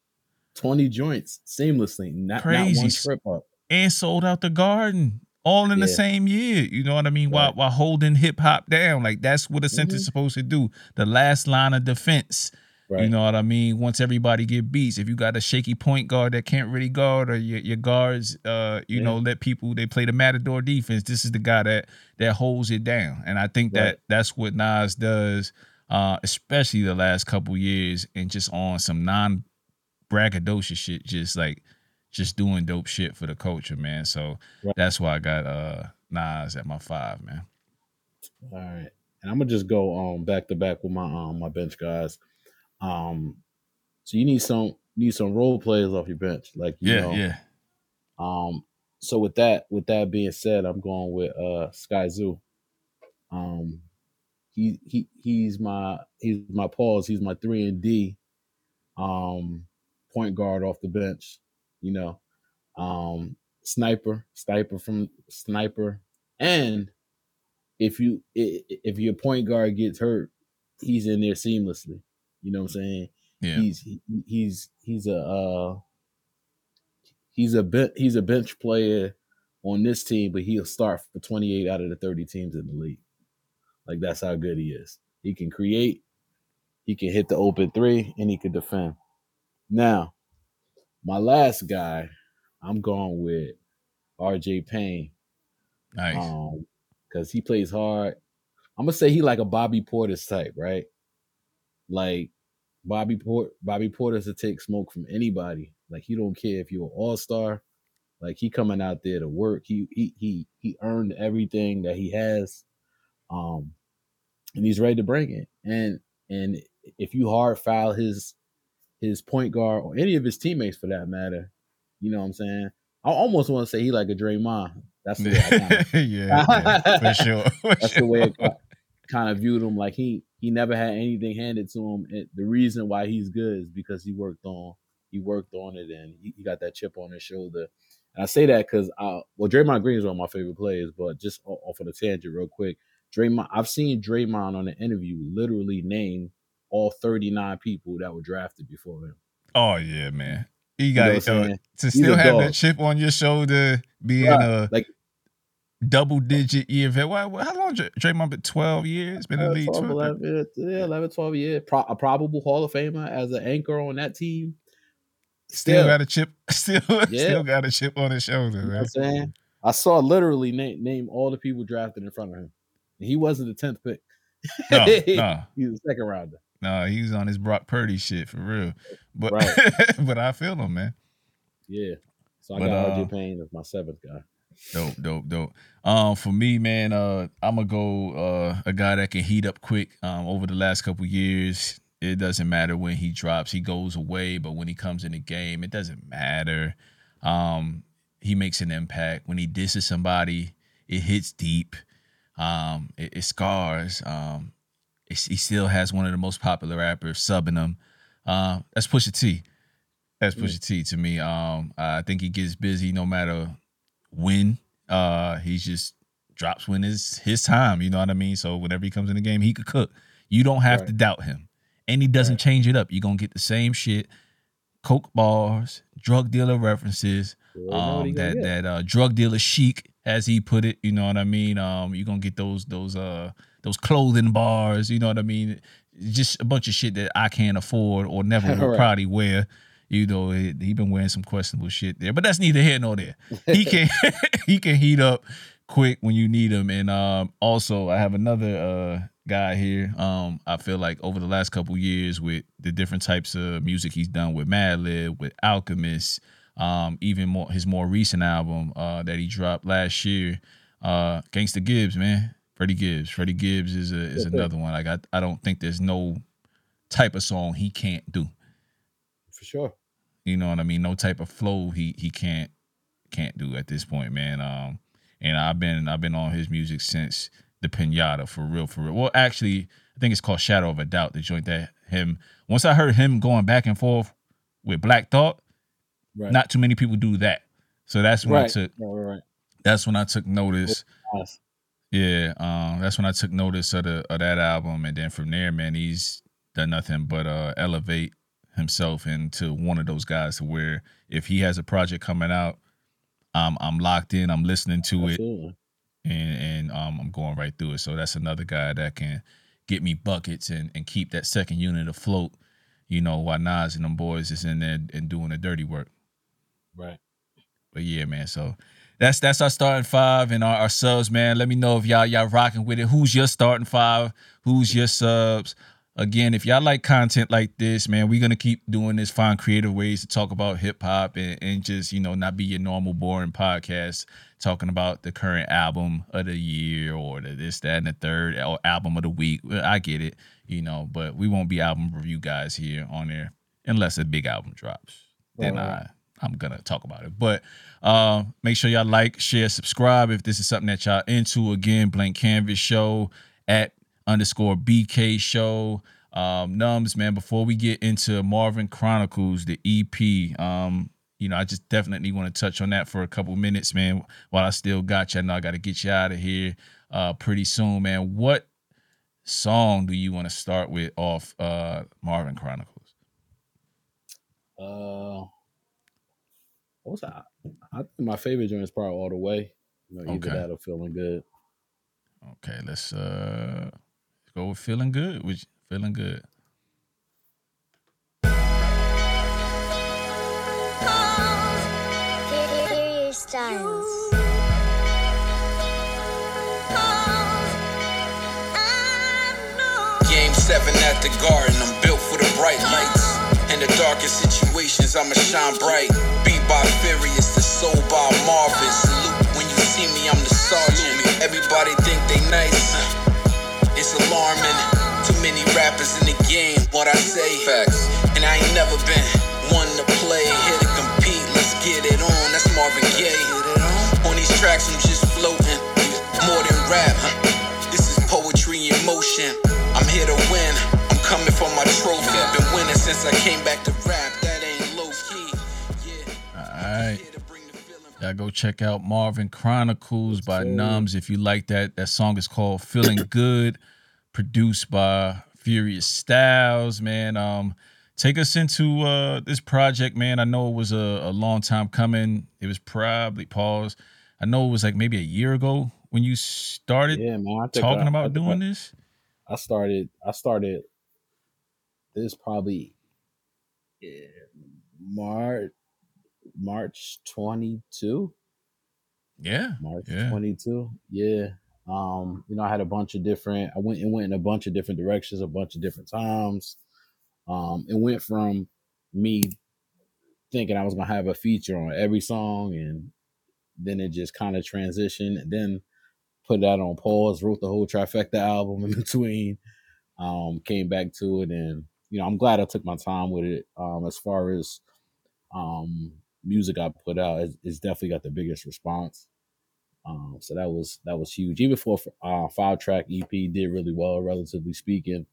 20 joints seamlessly, not, not one trip up. and sold out the garden all in the same year. You know what I mean? While Right. while holding hip hop down. Like that's what a center's Mhm. supposed to do. The last line of defense. Right. You know what I mean? Once everybody get beats, if you got a shaky point guard that can't really guard, or your, your guards, uh, you Yeah. know, let people they play the matador defense. This is the guy that that holds it down, and I think that that's what Nas does, uh, especially the last couple years, and just on some non braggadocious shit, just like just doing dope shit for the culture, man. So Right. that's why I got uh Nas at my five, man. All right. And I'm gonna just go um back to back with my um my bench guys. Um so you need some need some role players off your bench. Like you Yeah, know, yeah. Um, so with that, with that being said, I'm going with uh Skyzoo. Um, he he he's my he's my pause. He's my three and D, um, point guard off the bench. You know, um, sniper, sniper from sniper, and if you if your point guard gets hurt, he's in there seamlessly. You know what I'm saying? Yeah. He's he, he's he's a uh he's a ben- he's a bench player on this team, but he'll start for 28 out of the 30 teams in the league. Like that's how good he is. He can create, he can hit the open three, and he can defend. Now, my last guy, I'm going with RJ Payne. Nice. Um, because he plays hard. I'm gonna say he like a Bobby Portis type, right? Like Bobby Port Bobby Portis to take smoke from anybody. Like he don't care if you're an all star. Like he coming out there to work. He he he he earned everything that he has. Um and he's ready to bring it. And and if you hard foul his his point guard or any of his teammates for that matter, you know what I'm saying? I almost want to say he like a Draymond. That's the way yeah, yeah, for sure. for that's the way. I kind of viewed him. Like he he never had anything handed to him. And the reason why he's good is because he worked on he worked on it and he, he got that chip on his shoulder. And I say that because uh well Draymond Green is one of my favorite players, but just off of the tangent real quick, Draymond I've seen Draymond on an interview literally name all 39 people that were drafted before him. Oh yeah, man. You You got know it what I'm saying? to still a have that chip on your shoulder, being Right. a Like double digit year vet. Why, why- how long? Dray- Draymond been twelve years. Been in the Uh, league 12, 12, 11, yeah, 11, 12 years. Pro- a probable Hall of Famer as an anchor on that team. Still got a chip. Still, Yeah. still got a chip on his shoulder, You know. I'm saying? I saw literally name, name all the people drafted in front of him. He wasn't the 10th pick. No, no, He was a second rounder. no. He was on his Brock Purdy shit for real. But, Right. but I feel him, man. Yeah. So I But, got uh, RJ Payne as my seventh guy. Dope, dope, dope. Um, for me, man, uh, I'm gonna go uh a guy that can heat up quick. Um, over the last couple years, it doesn't matter when he drops, he goes away, but when he comes in the game, it doesn't matter. Um, he makes an impact. When he disses somebody, it hits deep. Um, it, it scars. Um, it's, he still has one of the most popular rappers subbing him. Uh, that's Pusha T. That's Pusha T to me. Um, I think he gets busy no matter when. Uh, he just drops when it's his time. You know what I mean? So whenever he comes in the game, he could cook. You don't have to doubt him, and he doesn't Right. change it up. You're gonna get the same shit. Coke bars, drug dealer references, You already know what he um, that get. that uh, drug dealer chic, as he put it. You know what I mean? Um, you're gonna get those those uh those clothing bars. You know what I mean? Just a bunch of shit that I can't afford or never will Right. probably wear. You know, he, he been wearing some questionable shit there, but that's neither here nor there. He can he can heat up quick when you need him. And um, also, I have another uh, guy here. Um, I feel like over the last couple years, with the different types of music he's done with Madlib, with Alchemist, um, even more his more recent album uh, that he dropped last year, uh, Gangsta Gibbs, man, Freddie Gibbs. Freddie Gibbs is a, is another one. Like I, I don't think there's no type of song he can't do. For sure. You know what I mean? No type of flow he he can't can't do at this point, man. Um, and I've been I've been on his music since the Pinata for real, for real. Well, actually, I think it's called Shadow of a Doubt. The joint that him once I heard him going back and forth with Black Thought, Right. not too many people do that. So that's when Right. I took Right, that's when I took notice. Yeah, um, that's when I took notice of the of that album, and then from there, man, he's done nothing but uh, elevate himself into one of those guys to where if he has a project coming out, um, I'm locked in, I'm listening to it, and and um, I'm going right through it. So that's another guy that can get me buckets and and keep that second unit afloat. You know, while Nas and them boys is in there and doing the dirty work. Right. But yeah, man. So that's that's our starting five and our, our subs, man. Let me know if y'all y'all rocking with it. Who's your starting five? Who's your subs? Again, if y'all like content like this, man, we're gonna keep doing this. Find creative ways to talk about hip hop and, and just you know not be your normal boring podcast talking about the current album of the year or the this that and the third or album of the week. Well, I get it, you know, but we won't be album review guys here on there unless a big album drops. Then Right. I I'm gonna talk about it. But uh, make sure y'all like, share, subscribe if this is something that y'all into. Again, Blank Kanvas Show at underscore BK Show. Um, Numbz, man, before we get into Marvin Chronicles, the EP, um, you know, I just definitely want to touch on that for a couple minutes, man. While I still got you, I know I got to get you out of here uh, pretty soon, man. What song do you want to start with off uh, Marvin Chronicles? Uh, what was that? I think my favorite joint is probably All the Way. You know, either Okay. that or Feeling Good. Okay, let's uh go with feeling good. Which feeling good. Game seven at the garden, I'm built for the bright lights. In the darkest situations, I'ma shine bright. Beat by Furious, the soul by Marvin. Salute when you see me, I'm the sergeant. Everybody think they nice. It's alarming. Too many rappers in the game. What I say, facts. And I ain't never been one to play, here to compete. Let's get it on. That's Marvin Gaye. On these tracks, I'm just floating. More than rap. This is poetry in motion. I'm here to win. I'm coming for my trophy. Been winning since I came back to rap. That ain't low key. Yeah. All right. Here to bring the feeling Y'all go check out Marvin Chronicles by sir. Numbz if you like that. That song is called Feeling Good, produced by Furious Styles, man. Um, take us into uh this project, man. I know it was a, a long time coming. It was probably pause. I know it was like maybe a year ago when you started Yeah, man. Talking I, about I doing I, this. I started. I started. This probably yeah, March March twenty two. Yeah. March Yeah. 22. Yeah. Um, you know, I had a bunch of different I went and went in a bunch of different directions, a bunch of different times. Um, it went from me thinking I was gonna have a feature on every song and then it just kind of transitioned and then put that on pause, wrote the whole trifecta album in between, um, came back to it and you know, I'm glad I took my time with it. Um, as far as um music I put out, it's, it's definitely got the biggest response. Um, so that was that was huge. Even for a uh, five track EP, did really well, relatively speaking.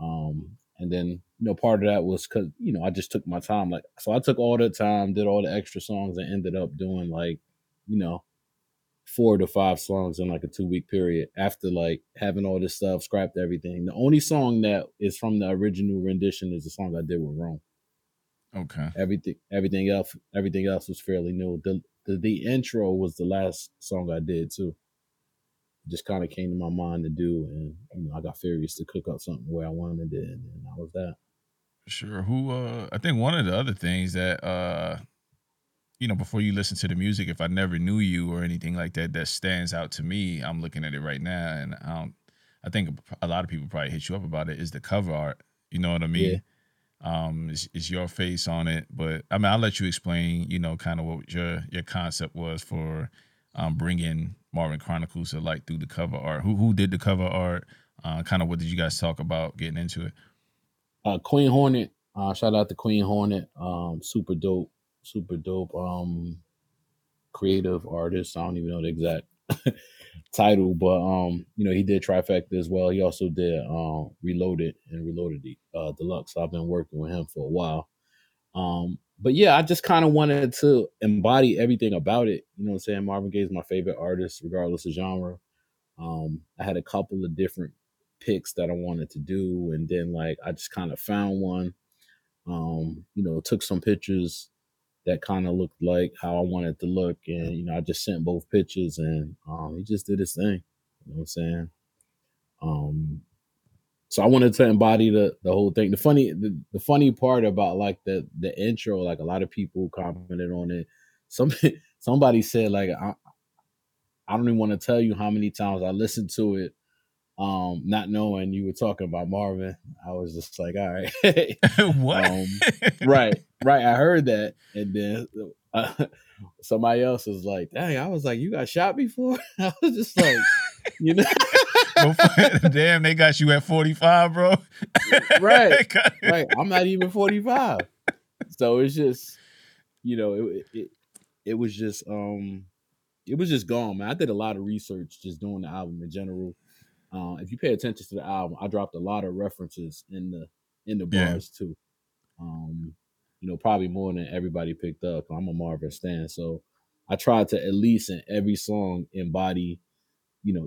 Um, and then you know part of that was because you know I just took my time. Like so, I took all the time, did all the extra songs, and ended up doing like you know four to five songs in like a two week period. After like having all this stuff, scrapped everything. The only song that is from the original rendition is the song I did with Rome Okay. everything everything else everything else was fairly new the the, the intro was the last song i did too just kind of came to my mind to do and you know i got furious to cook up something where i wanted it and that was that Sure. Who uh I think one of the other things that uh you know, before you listen to the music, if I never knew you or anything like that, that stands out to me. I'm looking at it right now, and I don't. I think a lot of people probably hit you up about it. Is the cover art? You know what I mean? Um, is your face on it? But I mean, I'll let you explain. You know, kind of what your your concept was for um bringing Marvin Chronicles to light through the cover art. Who who did the cover art? Uh, kind of what did you guys talk about getting into it? uh queen hornet uh shout out to queen hornet um super dope super dope um creative artist i don't even know the exact title but um you know he did trifecta as well he also did um reloaded and reloaded the uh deluxe i've been working with him for a while um but yeah, I just kind of wanted to embody everything about it. You know what I'm saying? Marvin Gaye's my favorite artist, regardless of genre. Um, I had a couple of different picks that I wanted to do, and then like I just kind of found one. Um, you know, took some pictures that kind of looked like how I wanted to look, and you know, I just sent both pictures, and um, he just did his thing. You know what I'm saying? Um, so I wanted to embody the the whole thing. The funny the, the funny part about like the the intro, like a lot of people commented on it. Some somebody said like I I don't even want to tell you how many times I listened to it, um, not knowing you were talking about Marvin. I was just like, all right, what? Um, right, right. I heard that, and then uh, somebody else was like, "Dang!" I was like, "You got shot before?" I was just like, you know, Damn, they got you at 45, bro. right, right. I'm not even 45, so it's just, you know, it it it was just um, it was just gone, man. I did a lot of research just doing the album in general. Uh, if you pay attention to the album, I dropped a lot of references in the in the Yeah. bars too. Um, you know, probably more than everybody picked up. I'm a Marvin stan, so I tried to at least in every song embody, you know,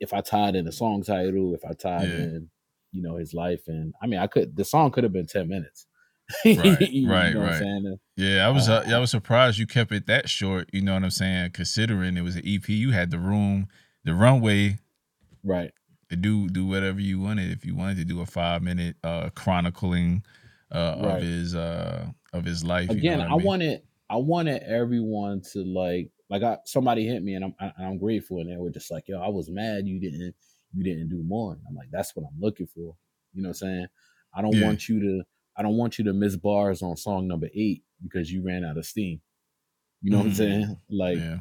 if I tied in a song title, if I tied Yeah. in, you know, his life, and I mean, I could the song could have been ten minutes. Right, right, right. Yeah, I was uh, Uh, I was surprised you kept it that short. You know what I'm saying? Considering it was an EP, you had the room, the runway Right. to do do whatever you wanted. If you wanted to do a five minute uh chronicling uh Right. of his uh of his life. you know again I, mean? wanted i wanted everyone to like like I, somebody hit me and i'm I, i'm grateful and they were just like yo i was mad you didn't you didn't do more And i'm like that's what i'm looking for you know what i'm saying i don't Yeah. want you to i don't want you to miss bars on song number eight because you ran out of steam you know what i'm Mhm. saying like yeah.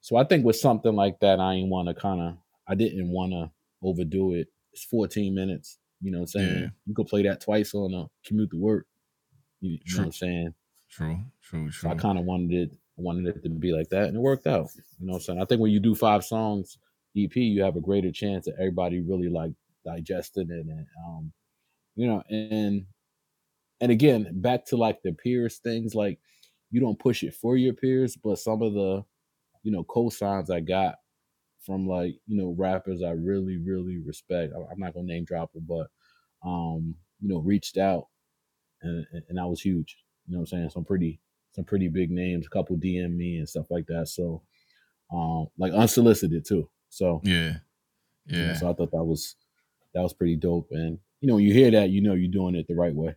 so i think with something like that i didn't want to kind of i didn't want to overdo it it's 14 minutes you know what i'm saying Yeah. you could play that twice on a commute to work you, you know what i'm saying True, true, so true. I kind of wanted it wanted it to be like that, and it worked out. You know what I'm saying? I think when you do five songs EP, you have a greater chance of everybody really like digesting it, and um, you know, and and again, back to like the peers things, like you don't push it for your peers, but some of the you know cosigns I got from like you know rappers I really really respect. I- I'm not gonna name drop them, but um, you know, reached out, and and- that was huge. You know what I'm saying? Some pretty some pretty big names, a couple DM me and stuff like that. So, um, like unsolicited too. So, yeah. you know, Yeah. so I thought that was that was pretty dope. And you know, when you hear that, you know you're doing it the right way.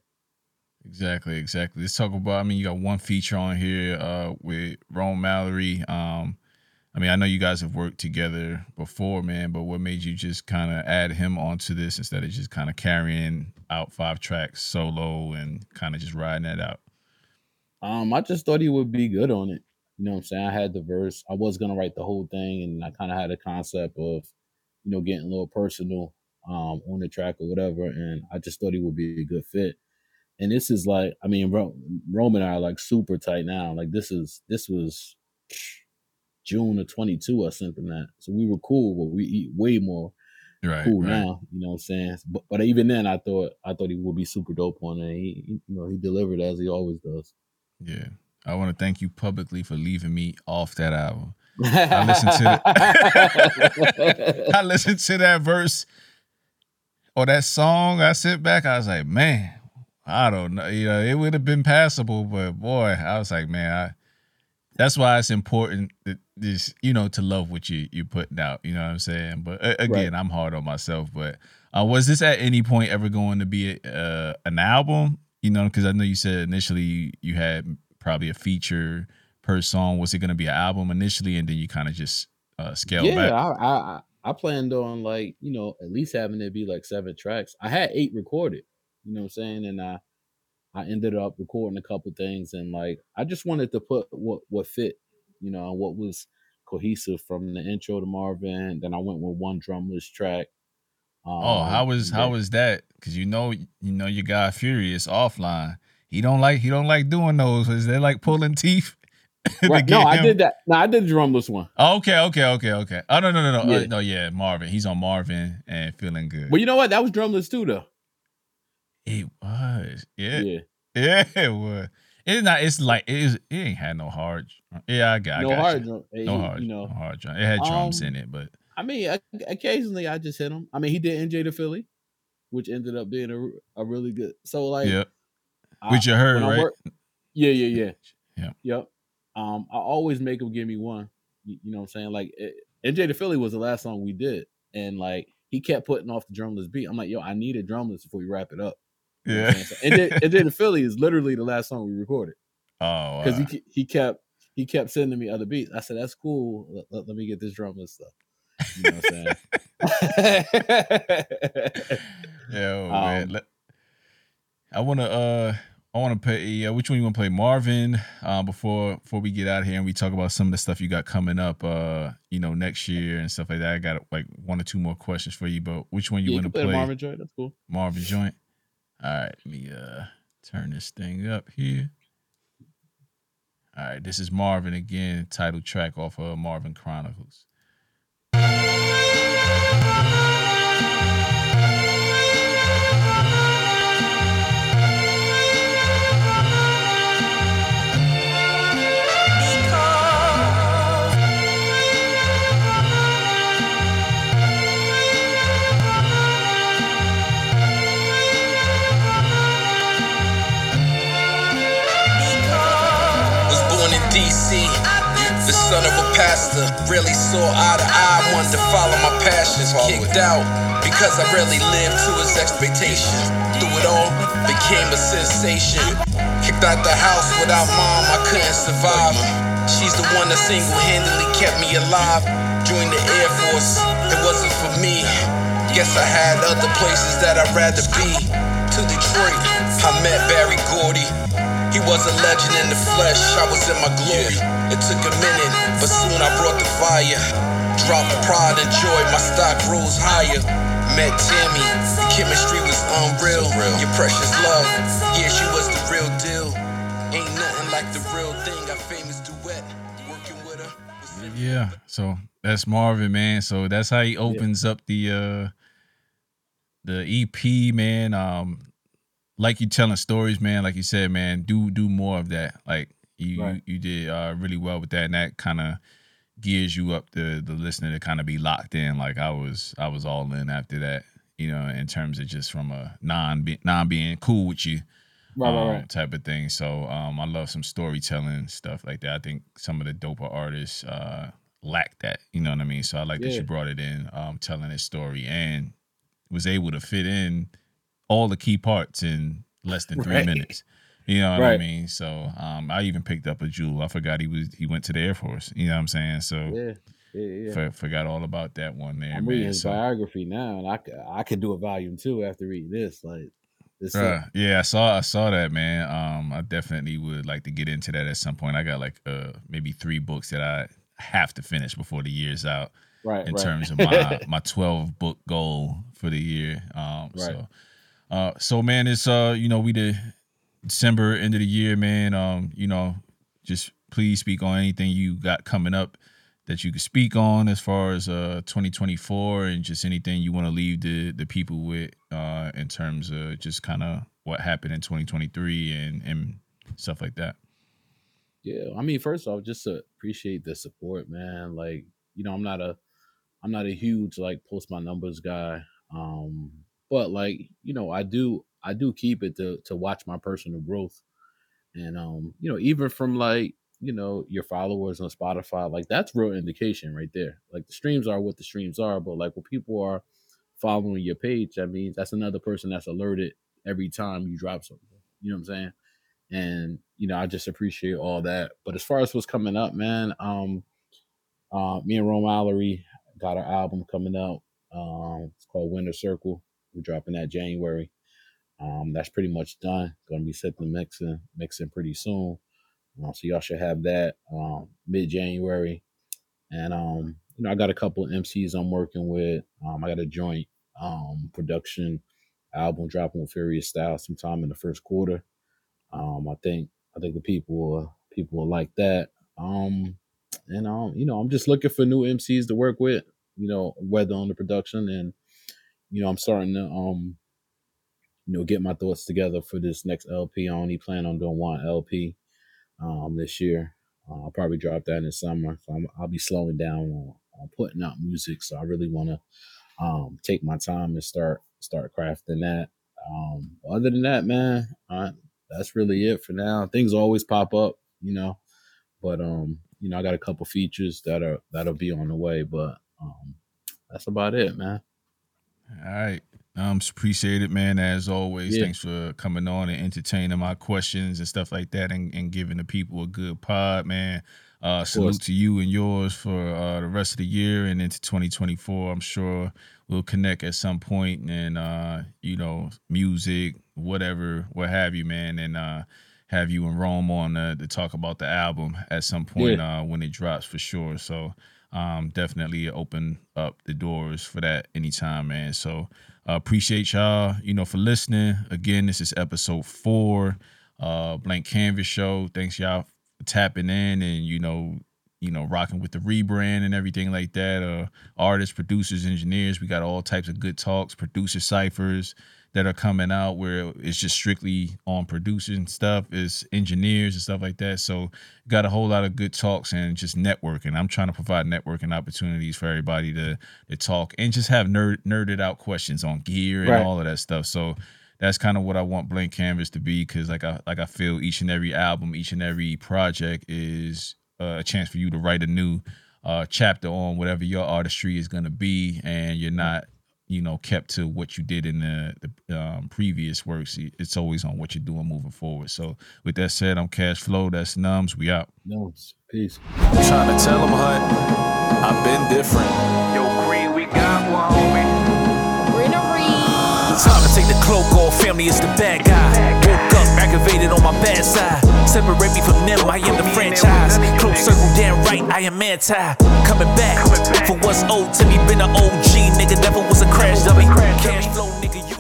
Exactly, exactly. Let's talk about. I mean, you got one feature on here uh, with Rome Mallory. Um, I mean, I know you guys have worked together before, man. But what made you just kind of add him onto this instead of just kind of carrying out five tracks solo and kind of just riding that out? Um, I just thought he would be good on it. You know what I'm saying? I had the verse. I was gonna write the whole thing, and I kind of had a concept of, you know, getting a little personal um on the track or whatever. And I just thought he would be a good fit. And this is like, I mean, Ro- Rome and I are like super tight now. Like this is this was June of 22. or something him that, so we were cool, but we eat way more Right. cool right. now. You know what I'm saying? But but even then, I thought I thought he would be super dope on it. He, he you know he delivered as he always does. Yeah. I want to thank you publicly for leaving me off that album. I listened to I listened to that verse or that song. I sit back. I was like, man, I don't know. You know, it would have been passable, but boy, I was like, man, I, that's why it's important that this, you know, to love what you you're putting out. You know what I'm saying? But uh, again, I'm hard on myself. But uh, was this at any point ever going to be a, uh, an album? You know, because I know you said initially you had probably a feature per song. Was it going to be an album initially, and then you kind of just uh, scale yeah, back? I, I I- I planned on like you know at least having it be like seven tracks. I had eight recorded. You know what I'm saying? And I I ended up recording a couple things, and like I just wanted to put what what fit, you know, what was cohesive from the intro to Marvin. Then I went with one drumless track. Oh, Um, how was how was that? Because you know, you know your guy Furious offline. He don't like he don't like doing those. Is they like pulling teeth? Right, no, get I did that. No, I did the drumless one. Oh, okay, okay, okay, okay. Oh no, no, no, no, Uh, no. Yeah, Marvin. He's on Marvin and feeling good. But you know what? That was drumless too, though. it was. Yeah, Yeah. yeah, it was. It's not. It's like it is. It ain't had no hard. Yeah, I got. no I got hard drum. No hard. You know, no hard drum. It had drums Um, in it, but I mean, occasionally I just hit him. I mean, he did NJ to Philly, which ended up being a, a really good. So like, yeah. Which you heard, right? work- yeah, yeah, yeah, Yeah. Yep. Um, I always make him give me one. You, you know what I'm saying? Like it, NJ to Philly was the last song we did, and like he kept putting off the drumless beat. I'm like, yo, I need a drumless before we wrap it up. You know what Yeah. and then, saying? So NJ, NJ to Philly is literally the last song we recorded Oh, because uh, he he kept he kept sending me other beats. I said, that's cool. Let, let- let me get this drumless stuff. You know what I'm saying? Yo, Um, man. Let, I want to uh I want to play uh, which one you want to play Marvin uh before before we get out of here and we talk about some of the stuff you got coming up uh you know next year and stuff like that. I got like one or two more questions for you, but which one you yeah, to play play? Marvin joint. That's cool. Marvin joint. All right, let me uh turn this thing up here. All right, this is Marvin again, title track off of Marvin Chronicles. The son of a pastor. Really saw eye to eye, wanted to follow my passions. Kicked out because I really lived to his expectations. Through it all, became a sensation. Kicked out the house without mom, I couldn't survive. She's the one that single handedly kept me alive. Joined the Air Force, it wasn't for me. Guess I had other places that I'd rather be. To Detroit, I met Berry Gordy. He was a legend in the flesh, I was in my glory. It took a minute, but soon I brought the fire. Dropped pride and joy, my stock rose higher. Met Tammy, the chemistry was unreal. Your precious love, yeah, she was the real deal. Ain't nothing like the real thing, got famous duet. Working with her. Yeah, so that's Marvin, man. So that's how he opens up the uh the EP, man. Um like you telling stories, man, like you said, man, do do more of that. Like you Right. you, did uh really well with that and that kind of gears you up the the listener to kind of be locked in. Like I was I was all in after that, you know, in terms of just from a non non being cool with you Right, um, right, right. type of thing. So um, I love some storytelling stuff like that. I think some of the doper artists uh, lack that. You know what I mean? So I like that Yeah. you brought it in, um, telling his story, and was able to fit in all the key parts in less than three Right. minutes. You know what I mean? So um, I even picked up a jewel. I forgot he was he went to the Air Force. You know what I'm saying? So Yeah, yeah, yeah. for, forgot all about that one there, I'm reading his So biography now, and I could I could do a volume two after reading this. Like, this. Bruh, yeah, I saw I saw that man. Um, I definitely would like to get into that at some point. I got like uh maybe three books that I have to finish before the year's out right, in right. terms of my my twelve book goal for the year. Um, Right. so uh, so man, it's uh you know we the December end of the year, man. Um, you know, just please speak on anything you got coming up that you could speak on as far as uh 2024 and just anything you want to leave the the people with uh in terms of just kind of what happened in 2023 and and stuff like that. Yeah, I mean, first off, just to appreciate the support, man. Like, you know, I'm not a, I'm not a huge like post my numbers guy, um, but like, you know, I do, I do keep it to to watch my personal growth, and um, you know, even from like, you know, your followers on Spotify, like that's real indication right there. Like the streams are what the streams are, but like when people are following your page, that means that's another person that's alerted every time you drop something. You know what I'm saying? and you know I just appreciate all that. But as far as what's coming up, man, um, uh, me and Rome Mallory got our album coming out. Um, it's called Winter Circle. We're dropping that January. Um, that's pretty much done. Gonna be setting the mixing, mixing pretty soon. Uh, so y'all should have that um, mid January. And um, you know, I got a couple of MCs I'm working with. Um, I got a joint um production album dropping with Furious Style sometime in the first quarter. Um, I think I think the people people will like that. Um, and um, you know, I'm just looking for new MCs to work with. You know, whether on the production and you know, I'm starting to um you know, get my thoughts together for this next LP. I only plan on doing one LP um, this year. Uh, I'll probably drop that in the summer. So i will be slowing down on, on, putting out music. So I really want to um, take my time and start start crafting that. Um, other than that, man, I, that's really it for now. Things always pop up, you know, but um, you know, I got a couple features that are that'll be on the way, but um, that's about it, man. All right. Um, appreciate it, man. As always, yeah. thanks for coming on and entertaining my questions and stuff like that, and, and giving the people a good pod, man. Uh, salute to you and yours for uh, the rest of the year and into 2024. I'm sure we'll connect at some point, and uh, you know, music, whatever, what have you, man, and uh, have you in Rome on uh, to talk about the album at some point yeah. uh, when it drops for sure. So um, definitely open up the doors for that anytime, man. So uh, appreciate y'all, you know, for listening. Again, this is episode four, uh, Blank Kanvas Show. Thanks y'all for tapping in and you know, you know, rocking with the rebrand and everything like that. Uh, artists, producers, engineers. We got all types of good talks, producer ciphers that are coming out where it's just strictly on producing stuff, is engineers and stuff like that. So got a whole lot of good talks and just networking. I'm trying to provide networking opportunities for everybody to to talk and just have nerd, nerded out questions on gear and right. all of that stuff. So that's kind of what I want Blank Kanvas to be because like I like I feel each and every album, each and every project is uh, a chance for you to write a new uh, chapter on whatever your artistry is going to be, and you're not you know kept to what you did in the, the um, previous works. It's always on what you're doing moving forward. So with that said, I'm Cash Flow. That's Numbz. We out. Numbz. Peace. I'm trying to tell them, Hunt. I've been different. Yo, Green, we got one, homie. To take the cloak off. Family is the bad guy. Woke up aggravated on my bad side. Separate me from them. I am the franchise. Close circle, damn right. I am anti. Coming back for what's owed to me. Been an OG nigga. Never was a crash dummy. Cash flow nigga.